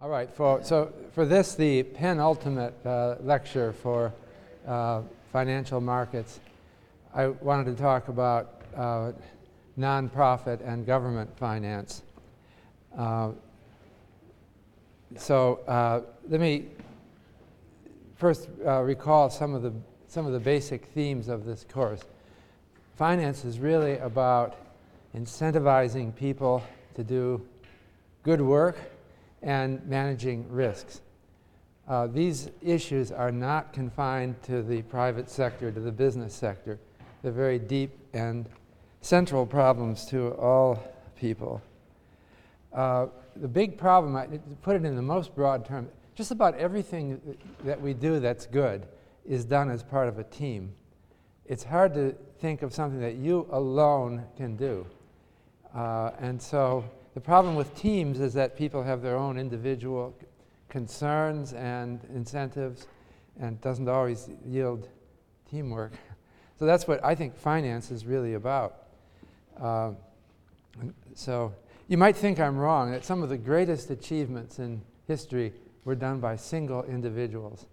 All right, for, so for this, the penultimate uh, lecture for uh, financial markets, I wanted to talk about uh, nonprofit and government finance. Uh, so uh, let me first uh, recall some of, the, some of the basic themes of this course. Finance is really about incentivizing people to do good work and managing risks. Uh, these issues are not confined to the private sector, to the business sector. They're very deep and central problems to all people. Uh, the big problem, I, to put it in the most broad term, just about everything that we do that's good is done as part of a team. It's hard to think of something that you alone can do. Uh, and so the problem with teams is that people have their own individual concerns and incentives, and doesn't always yield teamwork. So that's what I think finance is really about. Uh, so you might think I'm wrong, that some of the greatest achievements in history were done by single individuals.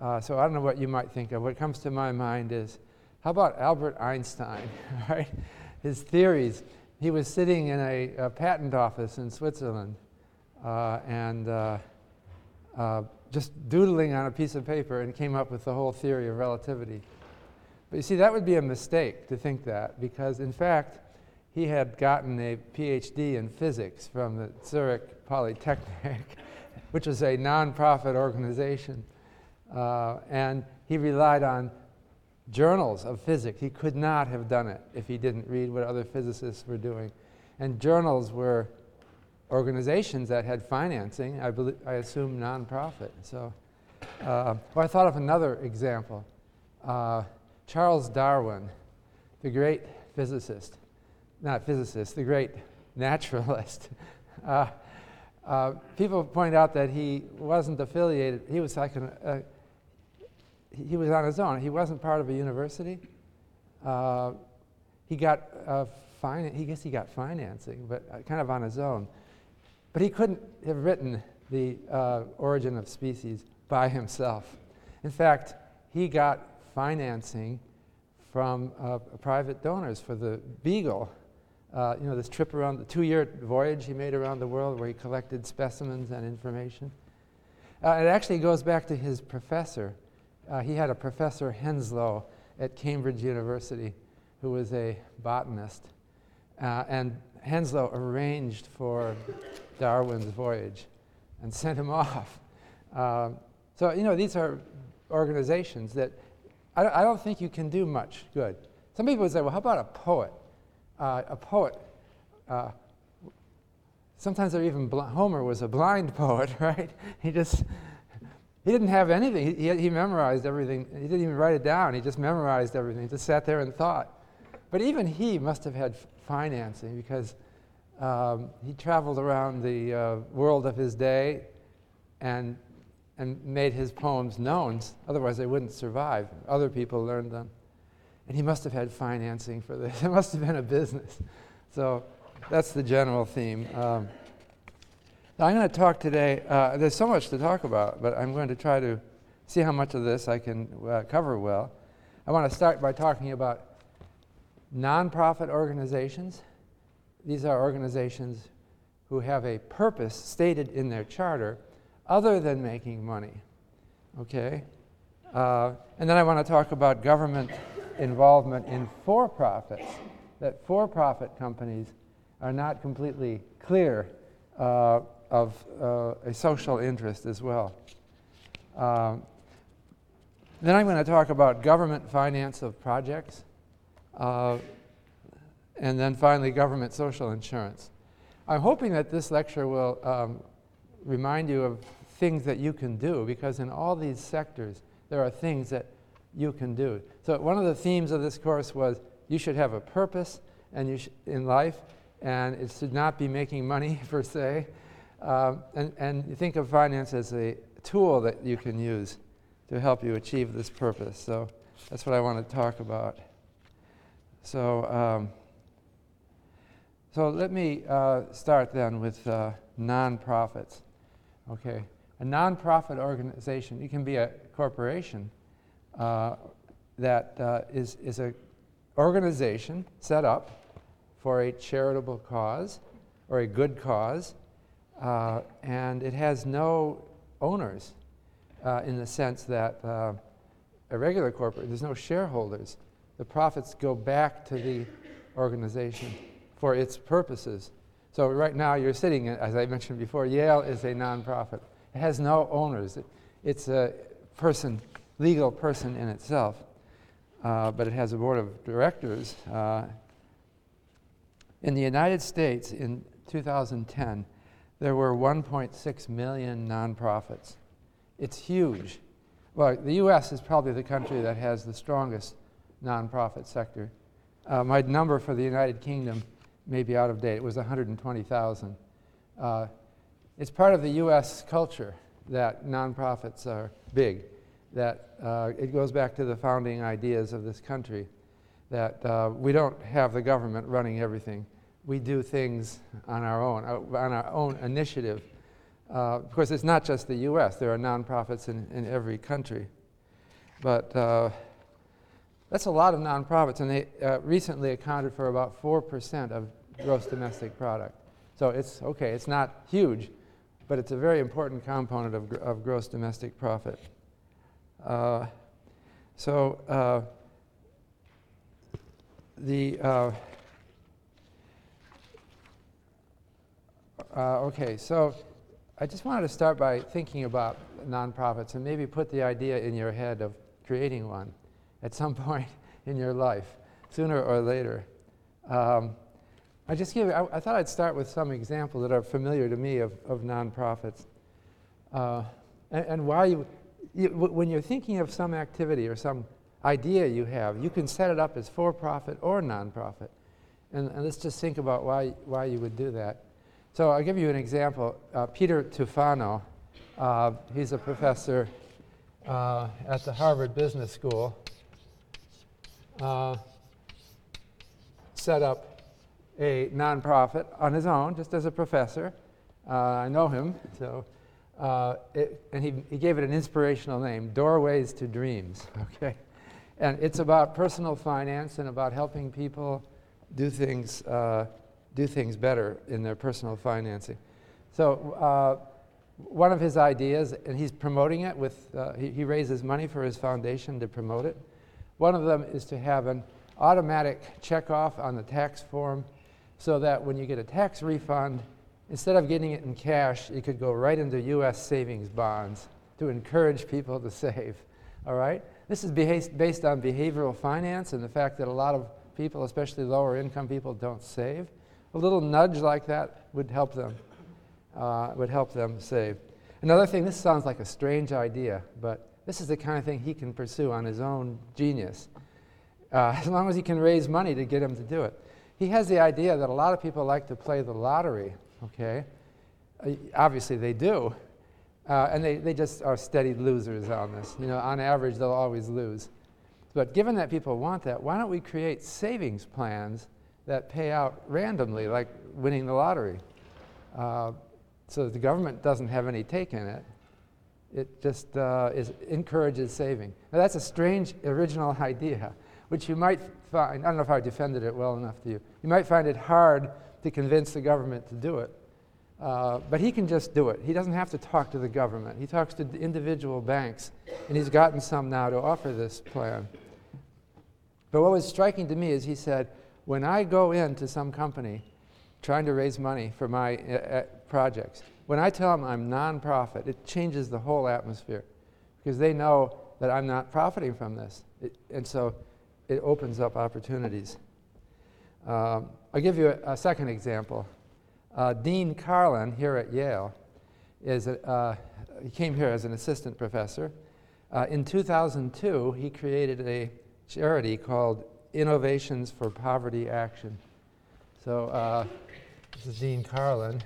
Uh, so I don't know what you might think of. What comes to my mind is how about Albert Einstein, right? His theories he was sitting in a, a patent office in Switzerland uh, and uh, uh, just doodling on a piece of paper and came up with the whole theory of relativity. But you see, that would be a mistake to think that because, in fact, he had gotten a PhD in physics from the Zurich Polytechnic, which was a nonprofit organization. Uh, and he relied on journals of physics. He could not have done it if he didn't read what other physicists were doing. And journals were organizations that had financing, I, believe, I assume nonprofit. So, uh, well, I thought of another example. Uh, Charles Darwin, the great physicist, not physicist, the great naturalist. Uh, uh, people point out that he wasn't affiliated, he was like an, a he was on his own. He wasn't part of a university. Uh, he got uh, fin- he guess he got financing, but uh, kind of on his own. But he couldn't have written the uh, Origin of Species by himself. In fact, he got financing from uh, private donors for the Beagle. Uh, you know, this trip around the two-year voyage he made around the world where he collected specimens and information. it actually goes back to his professor, uh, he had a professor, Henslow, at Cambridge University, who was a botanist. Uh, and Henslow arranged for Darwin's voyage and sent him off. Uh, so, you know, these are organizations that I don't, I don't, think you can do much good. Some people would say, well, how about a poet? Uh, a poet. Uh, sometimes they're even bl- Homer was a blind poet, right? He just he didn't have anything. He, he, he, memorized everything. He didn't even write it down. He just memorized everything. He just sat there and thought. But even he must have had financing because um, he traveled around the uh, world of his day and, and made his poems known. Otherwise, they wouldn't survive. Other people learned them. And he must have had financing for this. It must have been a business. So that's the general theme. Um, I'm going to talk today. Uh, there's so much to talk about, but I'm going to try to see how much of this I can uh, cover well. I want to start by talking about nonprofit organizations. These are organizations who have a purpose stated in their charter other than making money. Okay? Uh, and then I want to talk about government involvement in for profits, that for profit companies are not completely clear uh, of uh, a social interest as well. Um, then I'm going to talk about government finance of projects, uh, and then finally, government social insurance. I'm hoping that this lecture will um, remind you of things that you can do, because in all these sectors, there are things that you can do. So, one of the themes of this course was you should have a purpose and you sh- in life, and it should not be making money per se. Um, and, and think of finance as a tool that you can use to help you achieve this purpose. So that's what I want to talk about. So, um, so let me uh, start then with uh, nonprofits. Okay, a nonprofit organization. it can be a corporation uh, that uh, is is a organization set up for a charitable cause or a good cause, uh, and it has no owners uh, in the sense that uh, a regular corporate, there's no shareholders. The profits go back to the organization for its purposes. So right now you're sitting, as I mentioned before, Yale is a nonprofit. It has no owners. It, it's a person, legal person in itself, uh, but it has a board of directors. Uh, in the United States in 2010, there were 1.6 million nonprofits. It's huge. Well, the U.S. is probably the country that has the strongest nonprofit sector. Uh, my number for the United Kingdom may be out of date. It was 120,000. Uh, it's part of the U.S. culture that nonprofits are big, that uh, it goes back to the founding ideas of this country, that uh, we don't have the government running everything. We do things on our own, uh, on our own initiative. Uh, of course, it's not just the U.S. There are nonprofits in, in every country. But uh, that's a lot of nonprofits, and they uh, recently accounted for about 4% of gross domestic product. So it's okay, it's not huge, but it's a very important component of, gr- of gross domestic profit. Uh, so uh, the uh, okay, so I just wanted to start by thinking about nonprofits and maybe put the idea in your head of creating one at some point in your life, sooner or later. Um, I just give. I, I, thought I'd start with some examples that are familiar to me of, of nonprofits, uh, and, and, why you, you, when you're thinking of some activity or some idea you have, you can set it up as for-profit or nonprofit, and, and let's just think about why why you would do that. So I'll give you an example. Uh, Peter Tufano, uh, he's a professor uh, at the Harvard Business School, uh, set up a nonprofit on his own, just as a professor. Uh, I know him, so uh, it, and he, he gave it an inspirational name, Doorways to Dreams. Okay, and it's about personal finance and about helping people do things uh, do things better in their personal financing. So uh, one of his ideas, and he's promoting it with uh, he, he raises money for his foundation to promote it. One of them is to have an automatic checkoff on the tax form so that when you get a tax refund, instead of getting it in cash, you could go right into U.S. savings bonds to encourage people to save. All right? This is based on behavioral finance and the fact that a lot of people, especially lower income people, don't save. A little nudge like that would help them, uh, would help them save. Another thing, this sounds like a strange idea, but this is the kind of thing he can pursue on his own genius, uh, as long as he can raise money to get him to do it he has the idea that a lot of people like to play the lottery, okay? Uh, obviously, they do. Uh, and they, they just are steady losers on this. You know, on average, they'll always lose. But given that people want that, why don't we create savings plans that pay out randomly, like winning the lottery? Uh, so the government doesn't have any take in it. It just uh, is, encourages saving. Now, that's a strange original idea which you might find, I don't know if I defended it well enough to you, you might find it hard to convince the government to do it. Uh, but he can just do it. He doesn't have to talk to the government. He talks to individual banks, and he's gotten some now to offer this plan. But what was striking to me is he said, when I go into some company trying to raise money for my uh, uh projects, when I tell them I'm nonprofit, it changes the whole atmosphere because they know that I'm not profiting from this. It, and so it opens up opportunities. Um, I'll give you a, a second example. Uh, Dean Karlan here at Yale is a, uh, he came here as an assistant professor. Uh, in 2002, he created a charity called Innovations for Poverty Action. So uh, this is Dean Karlan.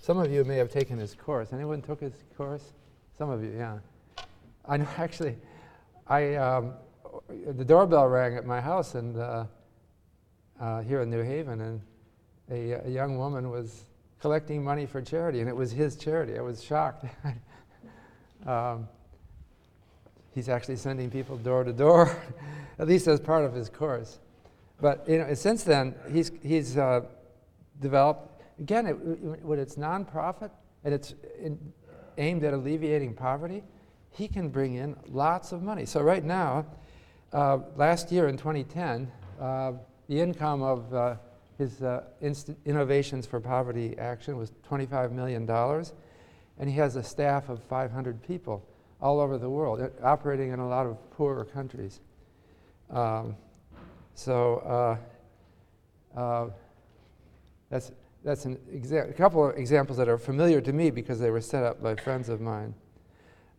Some of you may have taken his course. Anyone took his course? Some of you, yeah. I know actually I, um, the doorbell rang at my house and uh, uh, here in New Haven, and a, a, young woman was collecting money for charity, and it was his charity. I was shocked. um, he's actually sending people door to door, at least as part of his course. But you know, since then, he's, he's uh, developed, again, it, when it's nonprofit and it's aimed at alleviating poverty, he can bring in lots of money. So, right now, uh, last year in 2010, uh, the income of uh, his uh, Innovations for Poverty Action was $25 million, and he has a staff of 500 people all over the world, uh, operating in a lot of poorer countries. Um, so uh, uh, that's, that's an exa- a couple of examples that are familiar to me because they were set up by friends of mine.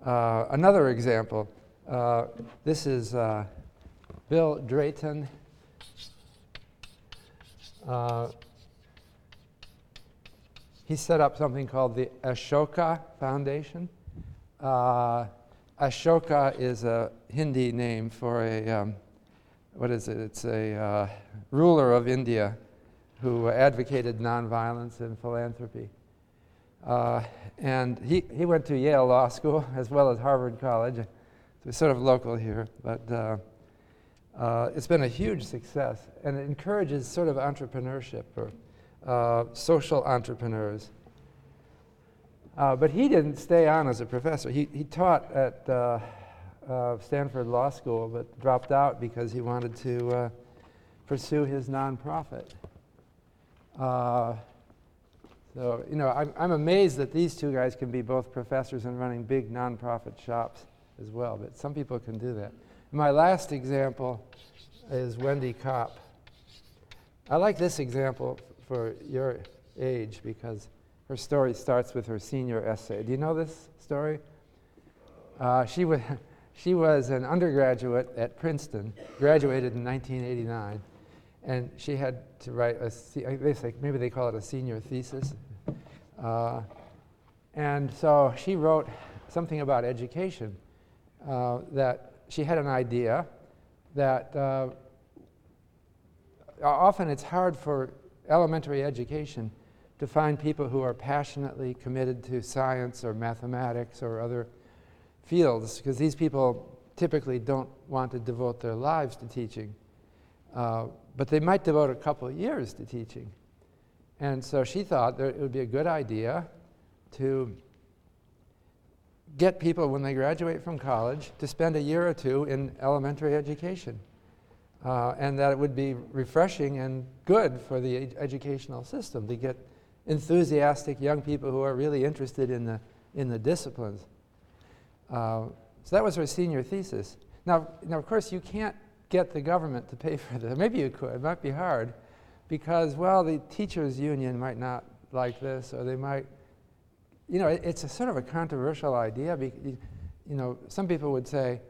Uh, another example uh, this is uh, Bill Drayton. he set up something called the Ashoka Foundation. Uh, Ashoka is a Hindi name for a, um, what is it? It's a uh, ruler of India who advocated nonviolence and philanthropy. Uh, and he, he went to Yale Law School as well as Harvard College. So it's sort of local here, but uh, uh, it's been a huge success and it encourages sort of entrepreneurship or uh, social entrepreneurs. Uh, but he didn't stay on as a professor. He, he taught at uh, uh, Stanford Law School, but dropped out because he wanted to uh, pursue his nonprofit. Uh, so, you know, I'm, I'm amazed that these two guys can be both professors and running big nonprofit shops as well, but some people can do that. My last example is Wendy Kopp. I like this example for your age because her story starts with her senior essay. Do you know this story? Uh, she, was, she was an undergraduate at Princeton, graduated in 1989, and she had to write a, maybe they call it a senior thesis. Uh, and so she wrote something about education uh, that she had an idea that uh, often it's hard for elementary education to find people who are passionately committed to science or mathematics or other fields, because these people typically don't want to devote their lives to teaching. Uh, but they might devote a couple of years to teaching. And so she thought that it would be a good idea to get people, when they graduate from college, to spend a year or two in elementary education. Uh, and that it would be refreshing and good for the ed- educational system to get enthusiastic young people who are really interested in the, in the disciplines. Uh, so that was her senior thesis. Now, now, of course, you can't get the government to pay for this. Maybe you could. It might be hard because, well, the teachers' union might not like this, or they might, you know, it, it's a sort of a controversial idea. Be, you know, some people would say,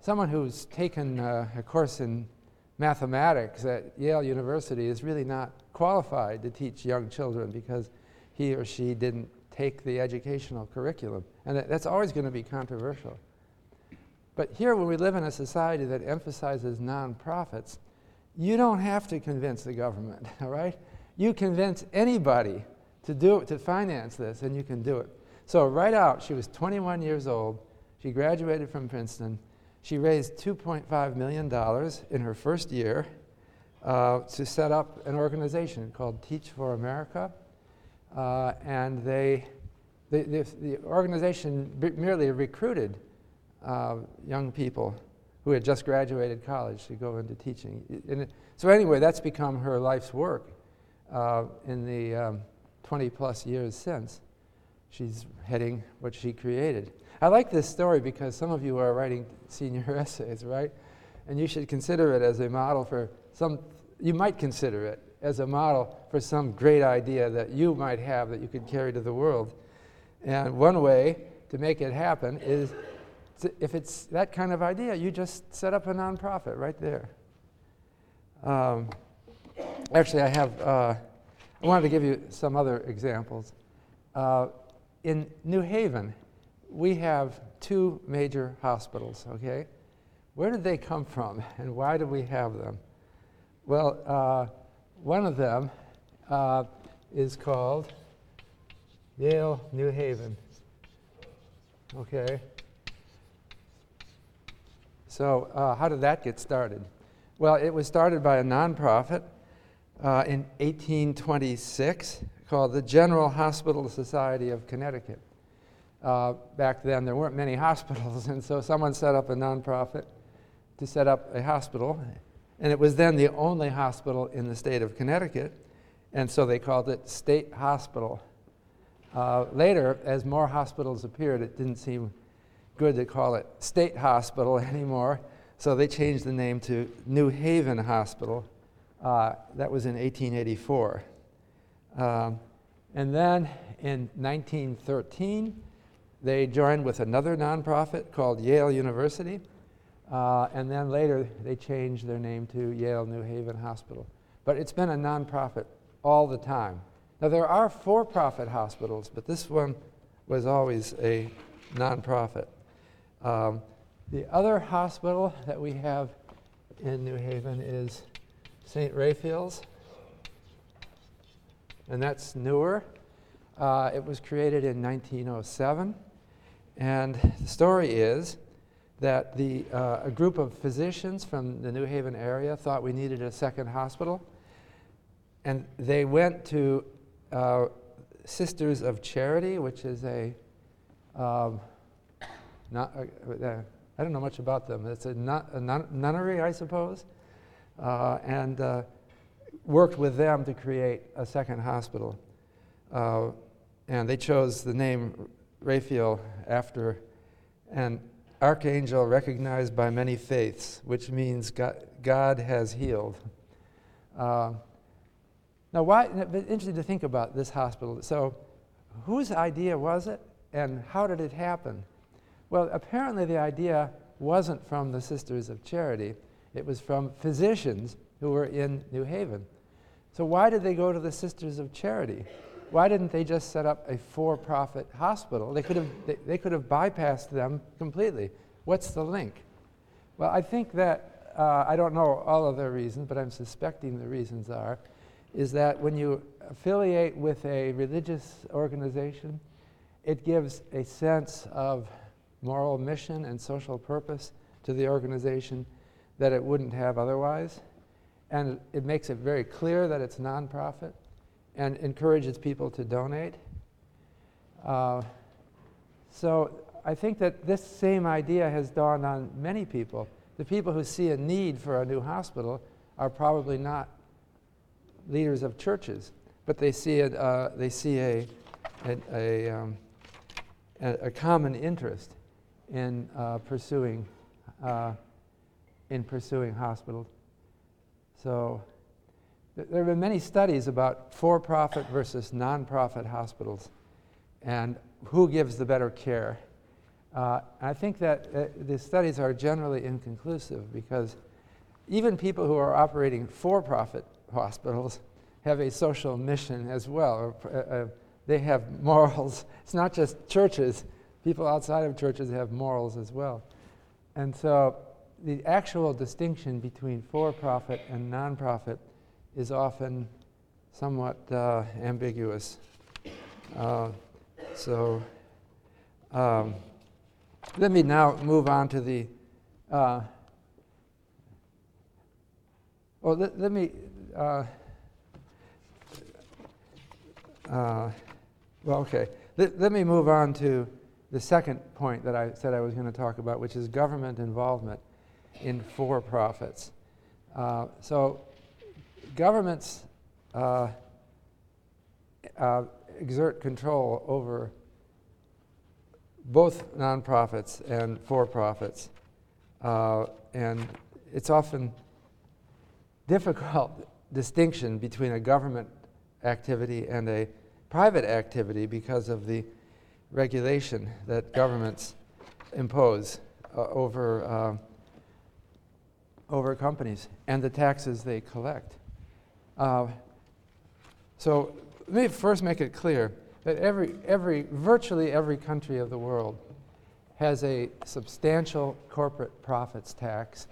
someone who's taken uh, a course in mathematics at Yale University is really not qualified to teach young children because he or she didn't take the educational curriculum. And that, that's always going to be controversial. But here, when we live in a society that emphasizes nonprofits, you don't have to convince the government, all right? You convince anybody to do it, to finance this, and you can do it. So right out, she was 21 years old. She graduated from Princeton. She raised $2.5 million in her first year uh, to set up an organization called Teach for America. Uh, and they, they, the, the organization merely recruited uh, young people who had just graduated college to go into teaching. It, so, anyway, that's become her life's work uh, in the um, 20 plus years since. She's heading what she created. I like this story because some of you are writing senior essays, right? And you should consider it as a model for some, you might consider it as a model for some great idea that you might have that you could carry to the world. And one way to make it happen is to, if it's that kind of idea, you just set up a nonprofit right there. Um, actually, I have, uh, I wanted to give you some other examples. Uh, in New Haven, we have two major hospitals, okay? Where did they come from and why do we have them? Well, uh, one of them uh, is called Yale New Haven. Okay. So, uh, how did that get started? Well, it was started by a nonprofit uh, in 1826 called the General Hospital Society of Connecticut. Uh, back then, there weren't many hospitals, and so someone set up a nonprofit to set up a hospital. And it was then the only hospital in the state of Connecticut, and so they called it State Hospital. Uh, later, as more hospitals appeared, it didn't seem good to call it State Hospital anymore, so they changed the name to New Haven Hospital. Uh, that was in 1884. Um, and then in 1913, they joined with another nonprofit called Yale University. Uh, and then later, they changed their name to Yale New Haven Hospital. But it's been a nonprofit all the time. Now, there are for profit hospitals, but this one was always a nonprofit. Um, the other hospital that we have in New Haven is St. Raphael's, and that's newer. Uh, it was created in 1907, and the story is that the, uh, a group of physicians from the New Haven area thought we needed a second hospital, and they went to uh, Sisters of Charity, which is a, um, not, uh, uh, I don't know much about them. It's a, nun- a nun- nunnery, I suppose, uh, and worked with them to create a second hospital. And they chose the name Raphael after an archangel recognized by many faiths, which means God, God has healed. Uh, now, why? Interesting to think about this hospital. So, whose idea was it, and how did it happen? Well, apparently the idea wasn't from the Sisters of Charity. It was from physicians who were in New Haven. So why did they go to the Sisters of Charity? Why didn't they just set up a for-profit hospital? They could have, they, they could have bypassed them completely. What's the link? Well, I think that, uh, I don't know all of the reasons, but I'm suspecting the reasons are, is that when you affiliate with a religious organization, it gives a sense of moral mission and social purpose to the organization that it wouldn't have otherwise. And it makes it very clear that it's nonprofit and encourages people to donate. Uh, so I think that this same idea has dawned on many people. The people who see a need for a new hospital are probably not leaders of churches, but they see, it, uh, they see a, a, a, um, a, common interest in uh, pursuing uh, in pursuing hospitals. So there have been many studies about for-profit versus non-profit hospitals, and who gives the better care. Uh, I think that uh, the studies are generally inconclusive because even people who are operating for-profit hospitals have a social mission as well. Uh, uh, they have morals. It's not just churches people outside of churches have morals as well. And so the actual distinction between for profit and non profit is often somewhat uh, ambiguous. Uh, so um, let me now move on to the. Uh, well, let, let me. Uh, uh, well, okay. Let, let me move on to the second point that I said I was going to talk about, which is government involvement in for profits. Uh, so, governments uh, uh, exert control over both nonprofits and for profits. Uh, and it's often difficult distinction between a government activity and a private activity because of the regulation that governments impose uh, over, uh, over companies and the taxes they collect. Uh, so let me first make it clear that every, every, virtually every country of the world has a substantial corporate profits tax,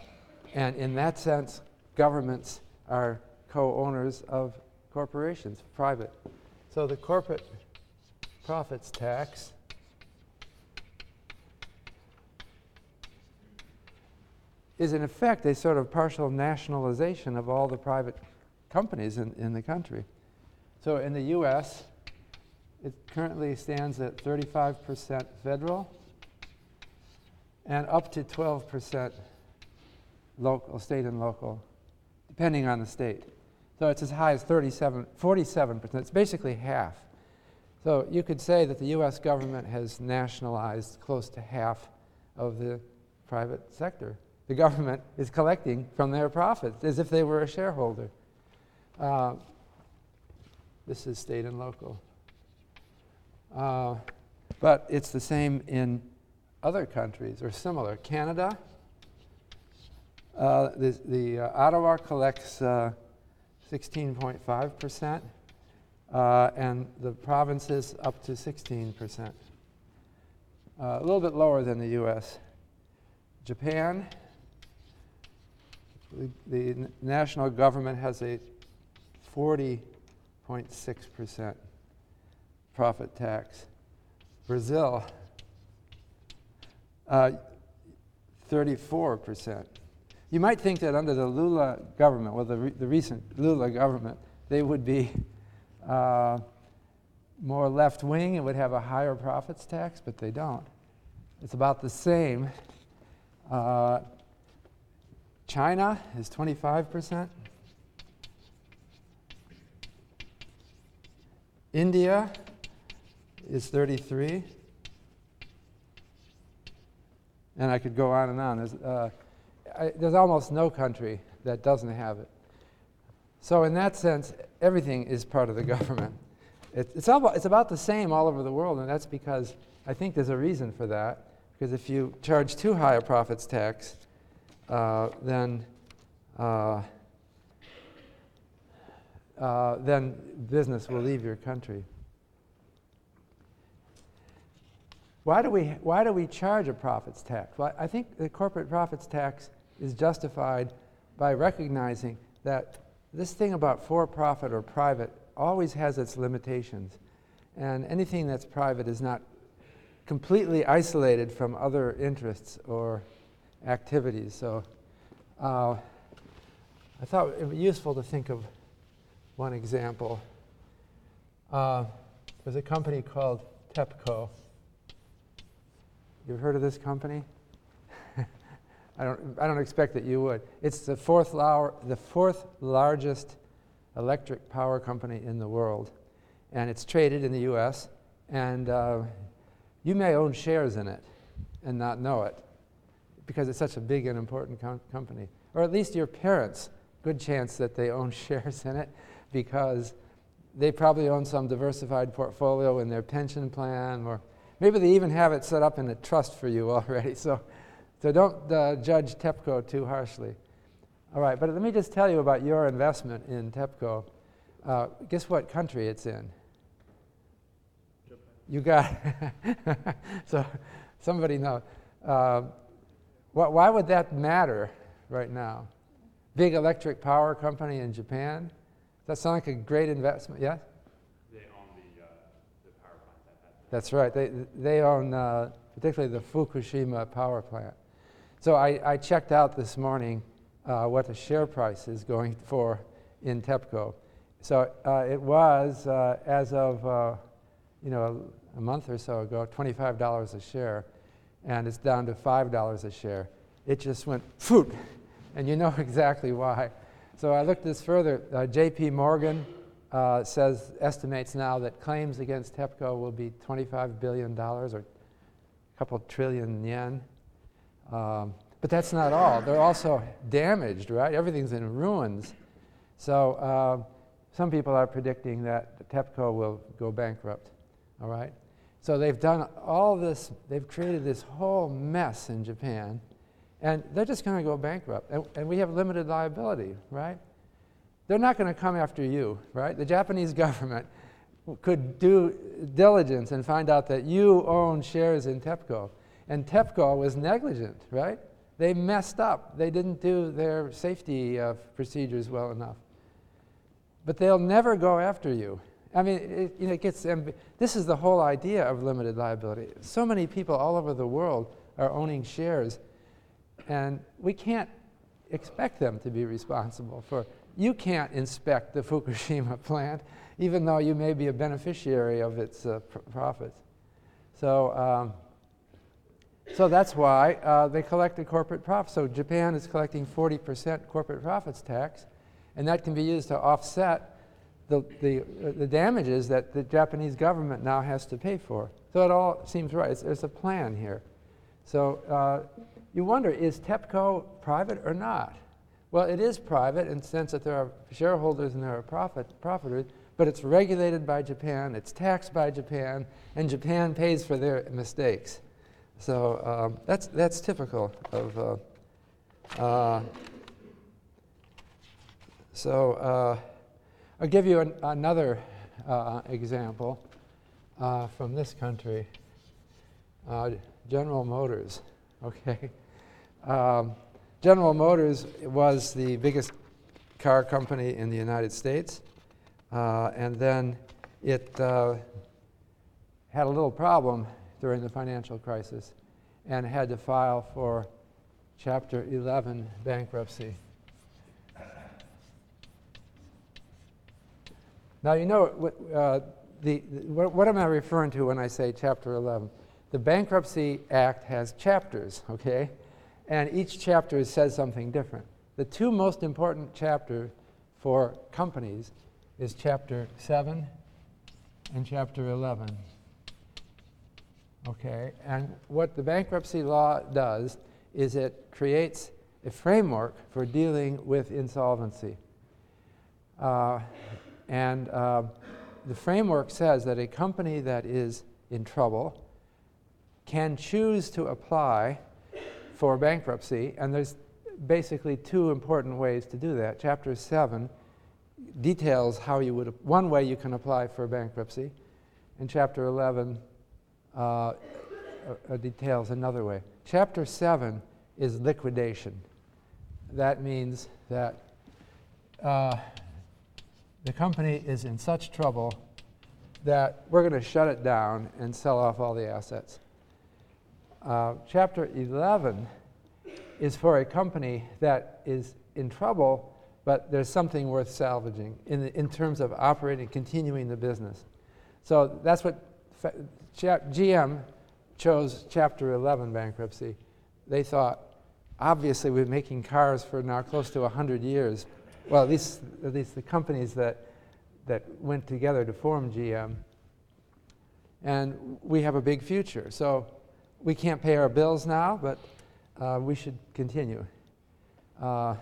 and in that sense, governments are co owners of corporations, private. So the corporate profits tax is in effect a sort of partial nationalization of all the private companies in, in the country. So in the US, it currently stands at 35% federal and up to 12% local, state and local, depending on the state. So it's as high as 37, 47%. It's basically half. So you could say that the US government has nationalized close to half of the private sector. The government is collecting from their profits as if they were a shareholder. Uh, this is state and local. Uh, but it's the same in other countries or similar. Canada, uh, the, the uh, Ottawa collects 16.5%, uh, uh, and the provinces up to 16%. Uh, a little bit lower than the US. Japan, the, the national government has a 40.6% profit tax. Brazil, uh, 34%. You might think that under the Lula government, well, the, re- the recent Lula government, they would be uh, more left wing and would have a higher profits tax, but they don't. It's about the same. Uh, China is 25%. India is 33. And I could go on and on. There's, uh, I, there's almost no country that doesn't have it. So, in that sense, everything is part of the government. It, it's, about, it's about the same all over the world, and that's because I think there's a reason for that. Because if you charge too high a profits tax, uh, then uh, uh, then business will leave your country. Why do we, why do we charge a profits tax? Well, I think the corporate profits tax is justified by recognizing that this thing about for profit or private always has its limitations. And anything that's private is not completely isolated from other interests or activities. So uh, I thought it would be useful to think of one example. Uh, there's a company called TEPCO. You've heard of this company? I, don't, I don't expect that you would. It's the fourth, lar- the fourth largest electric power company in the world, and it's traded in the US, and uh, you may own shares in it and not know it because it's such a big and important com- company. Or at least your parents, good chance that they own shares in it because they probably own some diversified portfolio in their pension plan or Maybe they even have it set up in a trust for you already. So, so don't uh, judge TEPCO too harshly. All right, but let me just tell you about your investment in TEPCO. Uh, guess what country it's in? Japan. You got so somebody knows. Uh, wh- why would that matter right now? Big electric power company in Japan? Does that sound like a great investment? Yes? They own the uh the power plant that. That's right. They, they own uh, particularly the Fukushima power plant. So I, I checked out this morning uh, what the share price is going for in TEPCO. So uh, it was, uh, as of uh, you know, a month or so ago, $25 a share, and it's down to $5 a share. It just went foot, and you know exactly why. So I looked this further. Uh, JP Morgan uh, says estimates now that claims against TEPCO will be 25 billion dollars or a couple trillion yen. Um, but that's not all. They're also damaged, right? Everything's in ruins. So uh, some people are predicting that TEPCO will go bankrupt. All right. So they've done all this. They've created this whole mess in Japan, and they're just going to go bankrupt. And, and we have limited liability, right? They're not going to come after you, right? The Japanese government could do diligence and find out that you own shares in TEPCO. And TEPCO was negligent, right? They messed up. They didn't do their safety uh, procedures well enough. But they'll never go after you. I mean, it, you know, it gets, amb- this is the whole idea of limited liability. So many people all over the world are owning shares, and we can't expect them to be responsible for. You can't inspect the Fukushima plant, even though you may be a beneficiary of its uh, pr- profits. So, um, so that's why uh, they collected corporate profits. So Japan is collecting 40% corporate profits tax, and that can be used to offset the, the, uh, the damages that the Japanese government now has to pay for. So it all seems right. It's, there's a plan here. So uh, you wonder, is TEPCO private or not? Well, it is private in the sense that there are shareholders and there are profit, profiters, but it's regulated by Japan, it's taxed by Japan, and Japan pays for their mistakes. So um, that's, that's typical of. Uh, uh, so uh, I'll give you an, another uh, example uh, from this country uh, General Motors. Okay. Um, General Motors was the biggest car company in the United States. Uh, and then it uh, had a little problem during the financial crisis and had to file for Chapter 11 bankruptcy. Now, you know, what, uh, the, the, what, what am I referring to when I say Chapter 11? The Bankruptcy Act has chapters, okay? And each chapter says something different. The two most important chapters for companies is chapter 7 and chapter 11. Okay, and what the bankruptcy law does is it creates a framework for dealing with insolvency. Uh, and uh, the framework says that a company that is in trouble can choose to apply for bankruptcy, and there's basically two important ways to do that. Chapter 7 details how you would, one way you can apply for bankruptcy, and Chapter 11 uh, uh, uh, details another way. Chapter 7 is liquidation. That means that uh, the company is in such trouble that we're going to shut it down and sell off all the assets. Uh, chapter 11 is for a company that is in trouble, but there's something worth salvaging in, the, in terms of operating, continuing the business. So that's what GM chose Chapter 11 bankruptcy. They thought, obviously, we're making cars for now close to 100 years. Well, at least, at least the companies that, that went together to form GM. And we have a big future. So we can't pay our bills now, but uh, we should continue. Uh,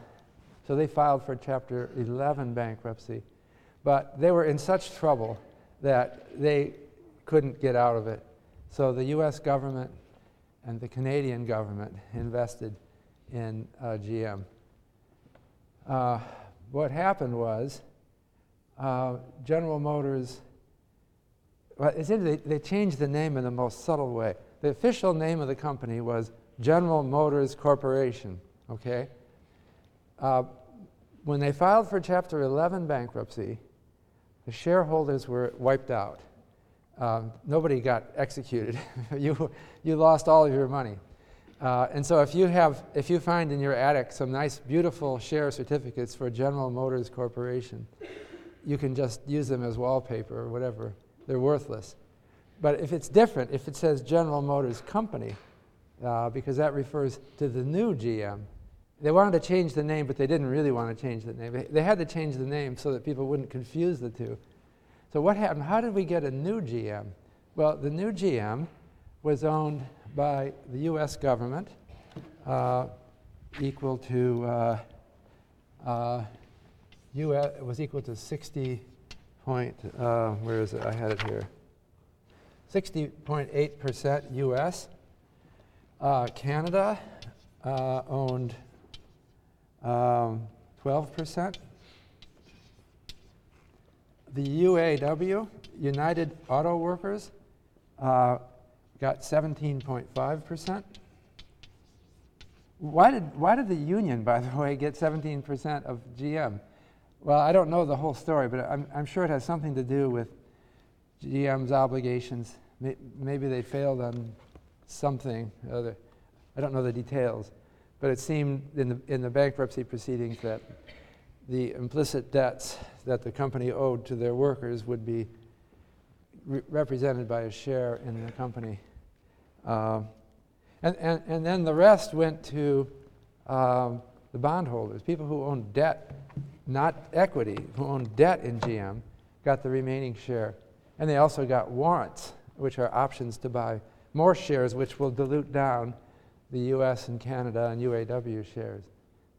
so they filed for Chapter 11 bankruptcy. But they were in such trouble that they couldn't get out of it. So the US government and the Canadian government invested in uh, GM. Uh, what happened was uh, General Motors, well, they, they changed the name in the most subtle way. The official name of the company was General Motors Corporation, okay? Uh, when they filed for Chapter 11 bankruptcy, the shareholders were wiped out. Um, nobody got executed. you, you lost all of your money. Uh, and so if you, have, if you find in your attic some nice, beautiful share certificates for General Motors Corporation, you can just use them as wallpaper or whatever. They're worthless. But if it's different, if it says General Motors Company, uh, because that refers to the new GM, they wanted to change the name, but they didn't really want to change the name. They had to change the name so that people wouldn't confuse the two. So what happened? How did we get a new GM? Well, the new GM was owned by the U.S. government, uh, equal to uh, uh, US, was equal to 60 point, uh, where is it? I had it here. 60.8% US. Uh, Canada uh, owned um, 12%. The UAW, United Auto Workers, uh, got 17.5%. Why did, why did the union, by the way, get 17% of GM? Well, I don't know the whole story, but I'm, I'm sure it has something to do with GM's obligations. May- Maybe they failed on something. Other. I don't know the details, but it seemed in the, in the bankruptcy proceedings that the implicit debts that the company owed to their workers would be re- represented by a share in the company. Um, and, and, and then the rest went to um, the bondholders, people who owned debt, not equity, who owned debt in GM, got the remaining share. And they also got warrants, which are options to buy more shares, which will dilute down the US and Canada and UAW shares.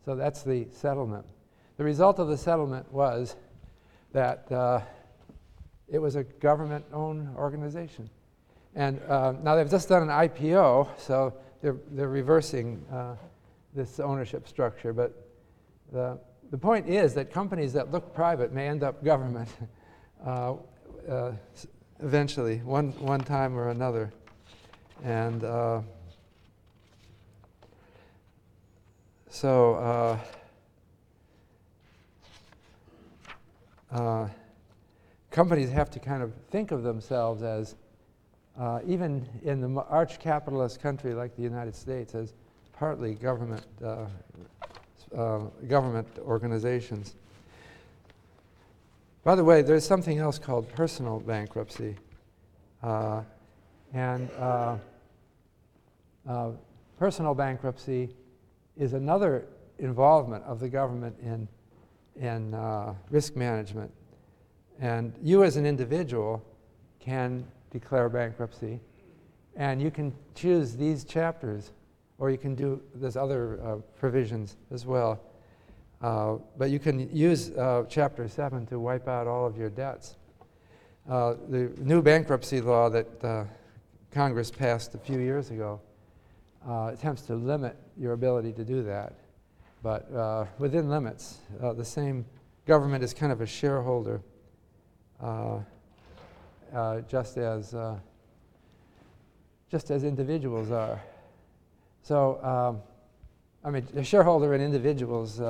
So that's the settlement. The result of the settlement was that uh, it was a government owned organization. And uh, now they've just done an IPO, so they're, they're reversing uh, this ownership structure. But the, the point is that companies that look private may end up government uh, uh, eventually, one, one time or another. And uh, so uh, uh, companies have to kind of think of themselves as, uh, even in the arch capitalist country like the United States, as partly government, uh, uh, government organizations. By the way, there's something else called personal bankruptcy. Uh, and uh, uh, personal bankruptcy is another involvement of the government in, in uh, risk management. And you, as an individual, can declare bankruptcy. And you can choose these chapters, or you can do, there's other uh, provisions as well. Uh, but you can use uh, Chapter 7 to wipe out all of your debts. Uh, the new bankruptcy law that uh, Congress passed a few years ago uh, attempts to limit your ability to do that. But uh, within limits, the same government is kind of a shareholder, just, as, just as individuals are. So, um, I mean, a shareholder and individuals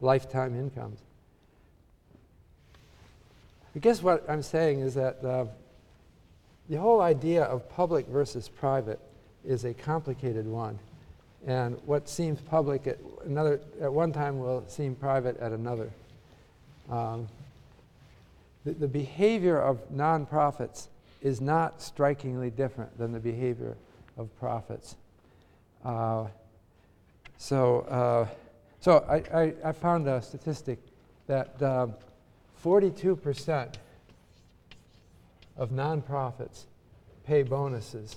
lifetime incomes. I guess what I'm saying is that uh, the whole idea of public versus private is a complicated one. And what seems public at, another, at one time will seem private at another. Um, the, the behavior of nonprofits is not strikingly different than the behavior of profits. Uh, so, uh, so I, I, I found a statistic that um, 42% of nonprofits pay bonuses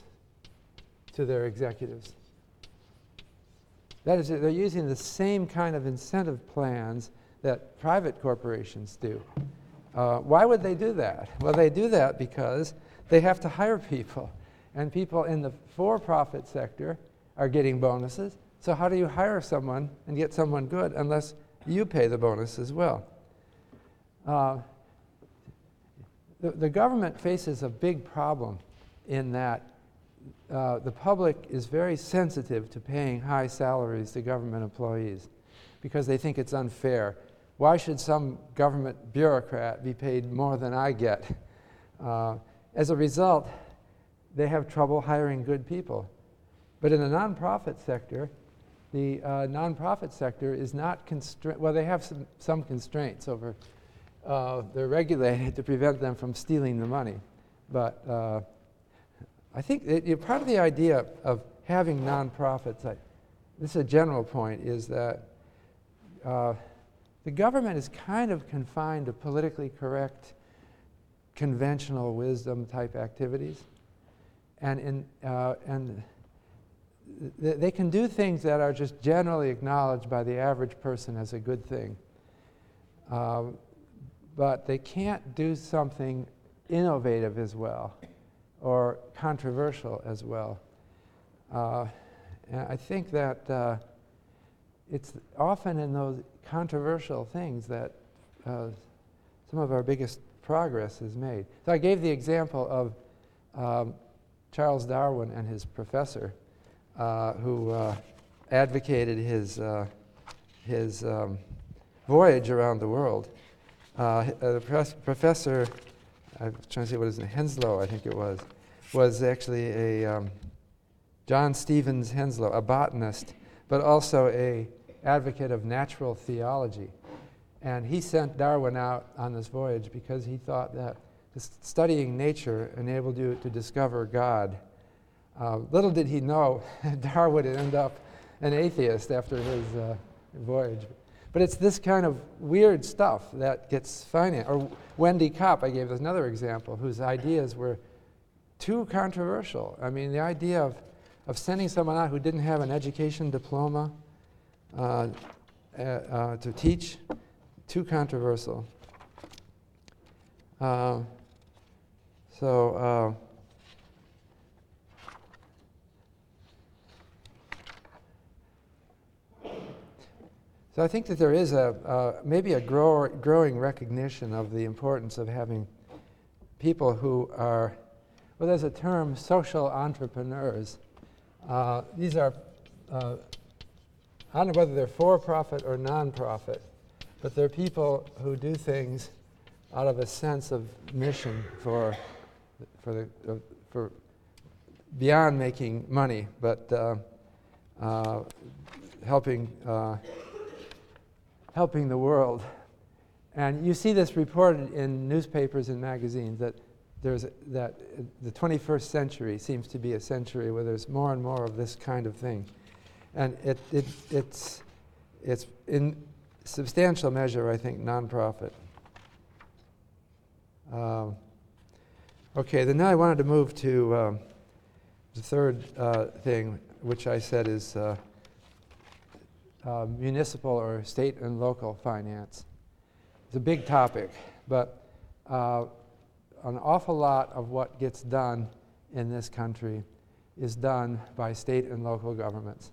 to their executives. That is, they're using the same kind of incentive plans that private corporations do. Uh, why would they do that? Well, they do that because they have to hire people. And people in the for profit sector are getting bonuses, so, how do you hire someone and get someone good unless you pay the bonus as well? Uh, the, the, government faces a big problem in that uh, the public is very sensitive to paying high salaries to government employees because they think it's unfair. Why should some government bureaucrat be paid more than I get? Uh, as a result, they have trouble hiring good people. But in the nonprofit sector, the uh, nonprofit sector is not constrained, well, they have some, some constraints over, uh, they're regulated to prevent them from stealing the money. But uh, I think it, part of the idea of having nonprofits, I, this is a general point, is that uh, the government is kind of confined to politically correct, conventional wisdom type activities. And, in, uh, and they can do things that are just generally acknowledged by the average person as a good thing. Uh, but they can't do something innovative as well or controversial as well. Uh, and I think that uh, it's often in those controversial things that uh, some of our biggest progress is made. So I gave the example of um, Charles Darwin and his professor who uh, advocated his, uh, his um, voyage around the world. Uh, the professor I'm trying to say what is it, Henslow, I think it was, was actually a um, John Stevens Henslow, a botanist, but also a advocate of natural theology. And he sent Darwin out on this voyage because he thought that studying nature enabled you to discover God. Uh, little did he know Darwin would end up an atheist after his uh, voyage. But it's this kind of weird stuff that gets financed. Or Wendy Kopp, I gave another example, whose ideas were too controversial. I mean, the idea of, of sending someone out who didn't have an education diploma uh, uh, uh to teach, too controversial. Uh, so, So I think that there is a uh, maybe a grow, growing recognition of the importance of having people who are, well, there's a term, social entrepreneurs. Uh, these are, uh, I don't know whether they're for-profit or non-profit, but they're people who do things out of a sense of mission for, for the, uh, for beyond making money, but uh, uh, helping helping the world. And you see this reported in newspapers and magazines that there's that the 21st century seems to be a century where there's more and more of this kind of thing. And it, it, it's, it's in substantial measure, I think, nonprofit. Um, okay, then now I wanted to move to um, the third uh, thing, which I said is uh, uh, municipal or state and local finance. It's a big topic, but uh, an awful lot of what gets done in this country is done by state and local governments.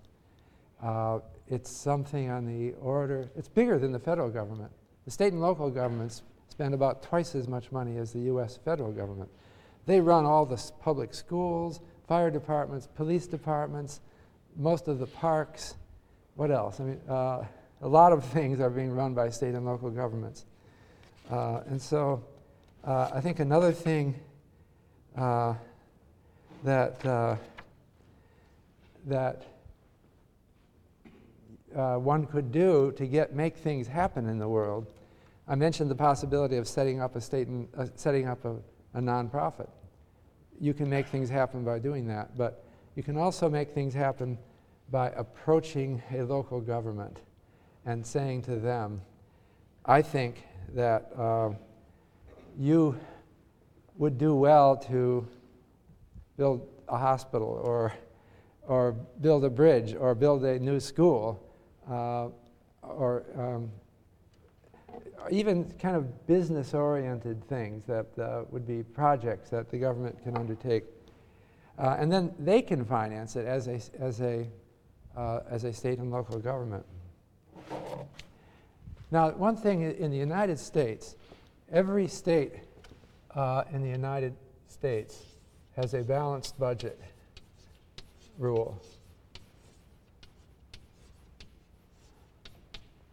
Uh, it's something on the order, it's bigger than the federal government. The state and local governments spend about twice as much money as the US federal government. They run all the public schools, fire departments, police departments, most of the parks, what else? I mean, uh, a lot of things are being run by state and local governments. Uh, and so uh, I think another thing uh, that, uh, that one could do to get, make things happen in the world, I mentioned the possibility of setting up a state and, setting up a, a nonprofit. You can make things happen by doing that, but you can also make things happen by approaching a local government and saying to them, I think that uh, you would do well to build a hospital or, or build a bridge or build a new school uh, or um, even kind of business oriented things that uh, would be projects that the government can undertake. Uh, and then they can finance it as a, as a uh, as a state and local government. Now, one thing in the United States, every state uh, in the United States has a balanced budget rule.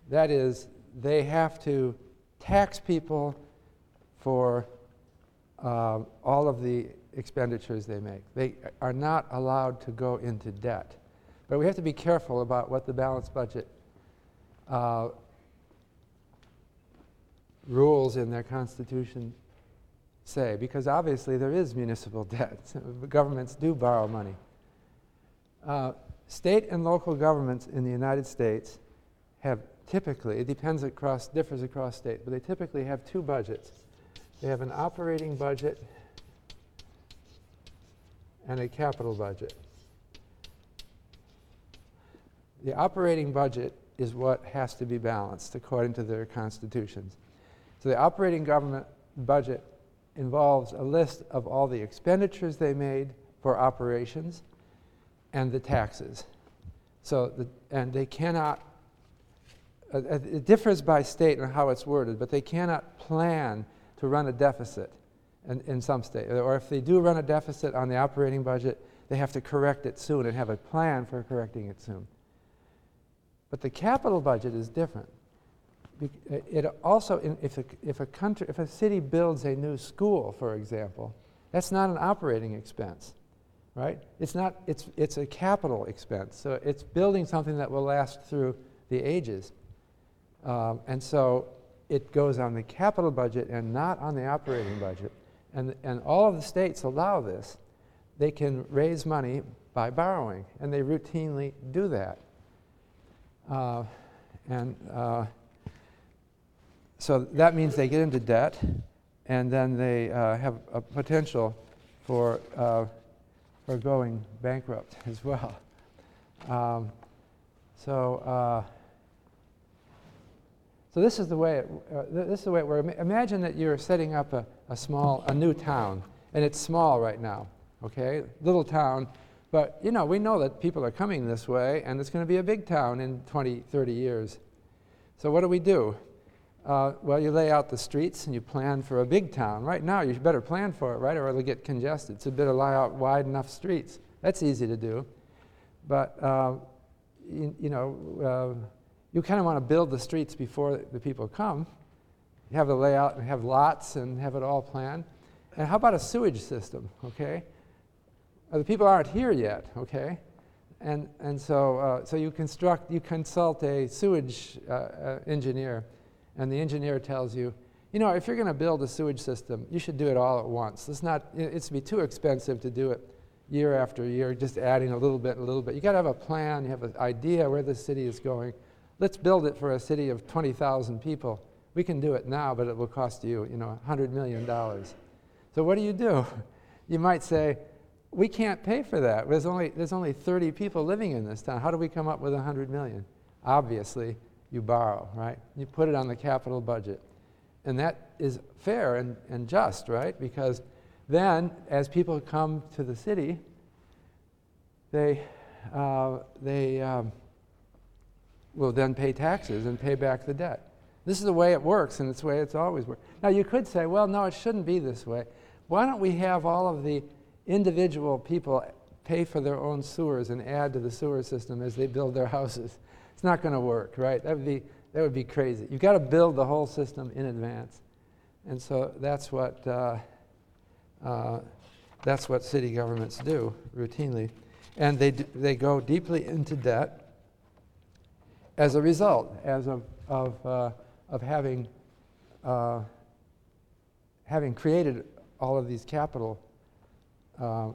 That is, they have to tax people for uh, all of the expenditures they make. They are not allowed to go into debt. But we have to be careful about what the balanced budget uh, rules in their constitution say, because obviously there is municipal debt. Governments do borrow money. Uh, state and local governments in the United States have typically, it depends across, differs across state, but they typically have two budgets. They have an operating budget and a capital budget. The operating budget is what has to be balanced according to their constitutions. So the operating government budget involves a list of all the expenditures they made for operations and the taxes. So, the, and they cannot, uh, uh it differs by state and how it's worded, but they cannot plan to run a deficit in, in some state. Or if they do run a deficit on the operating budget, they have to correct it soon and have a plan for correcting it soon. But the capital budget is different. it also, if a, if a country, if a city builds a new school, for example, that's not an operating expense, right? It's not, it's, it's a capital expense. So it's building something that will last through the ages. Um, and so it goes on the capital budget and not on the operating budget. And, and all of the states allow this. They can raise money by borrowing, and they routinely do that. Uh, and uh, so that means they get into debt, and then they uh, have a potential for, uh, for going bankrupt as well. Um, so, uh, so this is the way it, uh, th- this is the way it works. Imagine that you're setting up a, a small, a new town, and it's small right now, okay? Little town, but you know, we know that people are coming this way, and it's going to be a big town in 20, 30 years. So what do we do? Uh, well, you lay out the streets and you plan for a big town. Right now, you better plan for it, right, or it'll get congested. So, better lay out wide enough streets. That's easy to do. But, uh, you, you, know, uh, you kind of want to build the streets before the people come. You have the layout and have lots and have it all planned. And how about a sewage system, okay? Uh, the people aren't here yet, okay? And, and so, uh, so you construct, you consult a sewage uh, uh, engineer and the engineer tells you, you know, if you're going to build a sewage system, you should do it all at once. It's not, it's be too expensive to do it year after year, just adding a little bit, a little bit. You got to have a plan. You have an idea where the city is going. Let's build it for a city of 20,000 people. We can do it now, but it will cost you, you know, 100 million dollars. So what do you do? You might say, we can't pay for that. There's only, there's only 30 people living in this town. How do we come up with 100 million? Obviously, you borrow, right? You put it on the capital budget. And that is fair and, and just, right? Because then, as people come to the city, they, uh, they um, will then pay taxes and pay back the debt. This is the way it works, and it's the way it's always worked. Now, you could say, well, no, it shouldn't be this way. Why don't we have all of the individual people pay for their own sewers and add to the sewer system as they build their houses? It's not going to work, right? That would be, that would be crazy. You've got to build the whole system in advance. And so that's what, uh, uh, that's what city governments do routinely. And they, they go deeply into debt as a result, as of, of, uh, of having, uh, having created all of these capital um,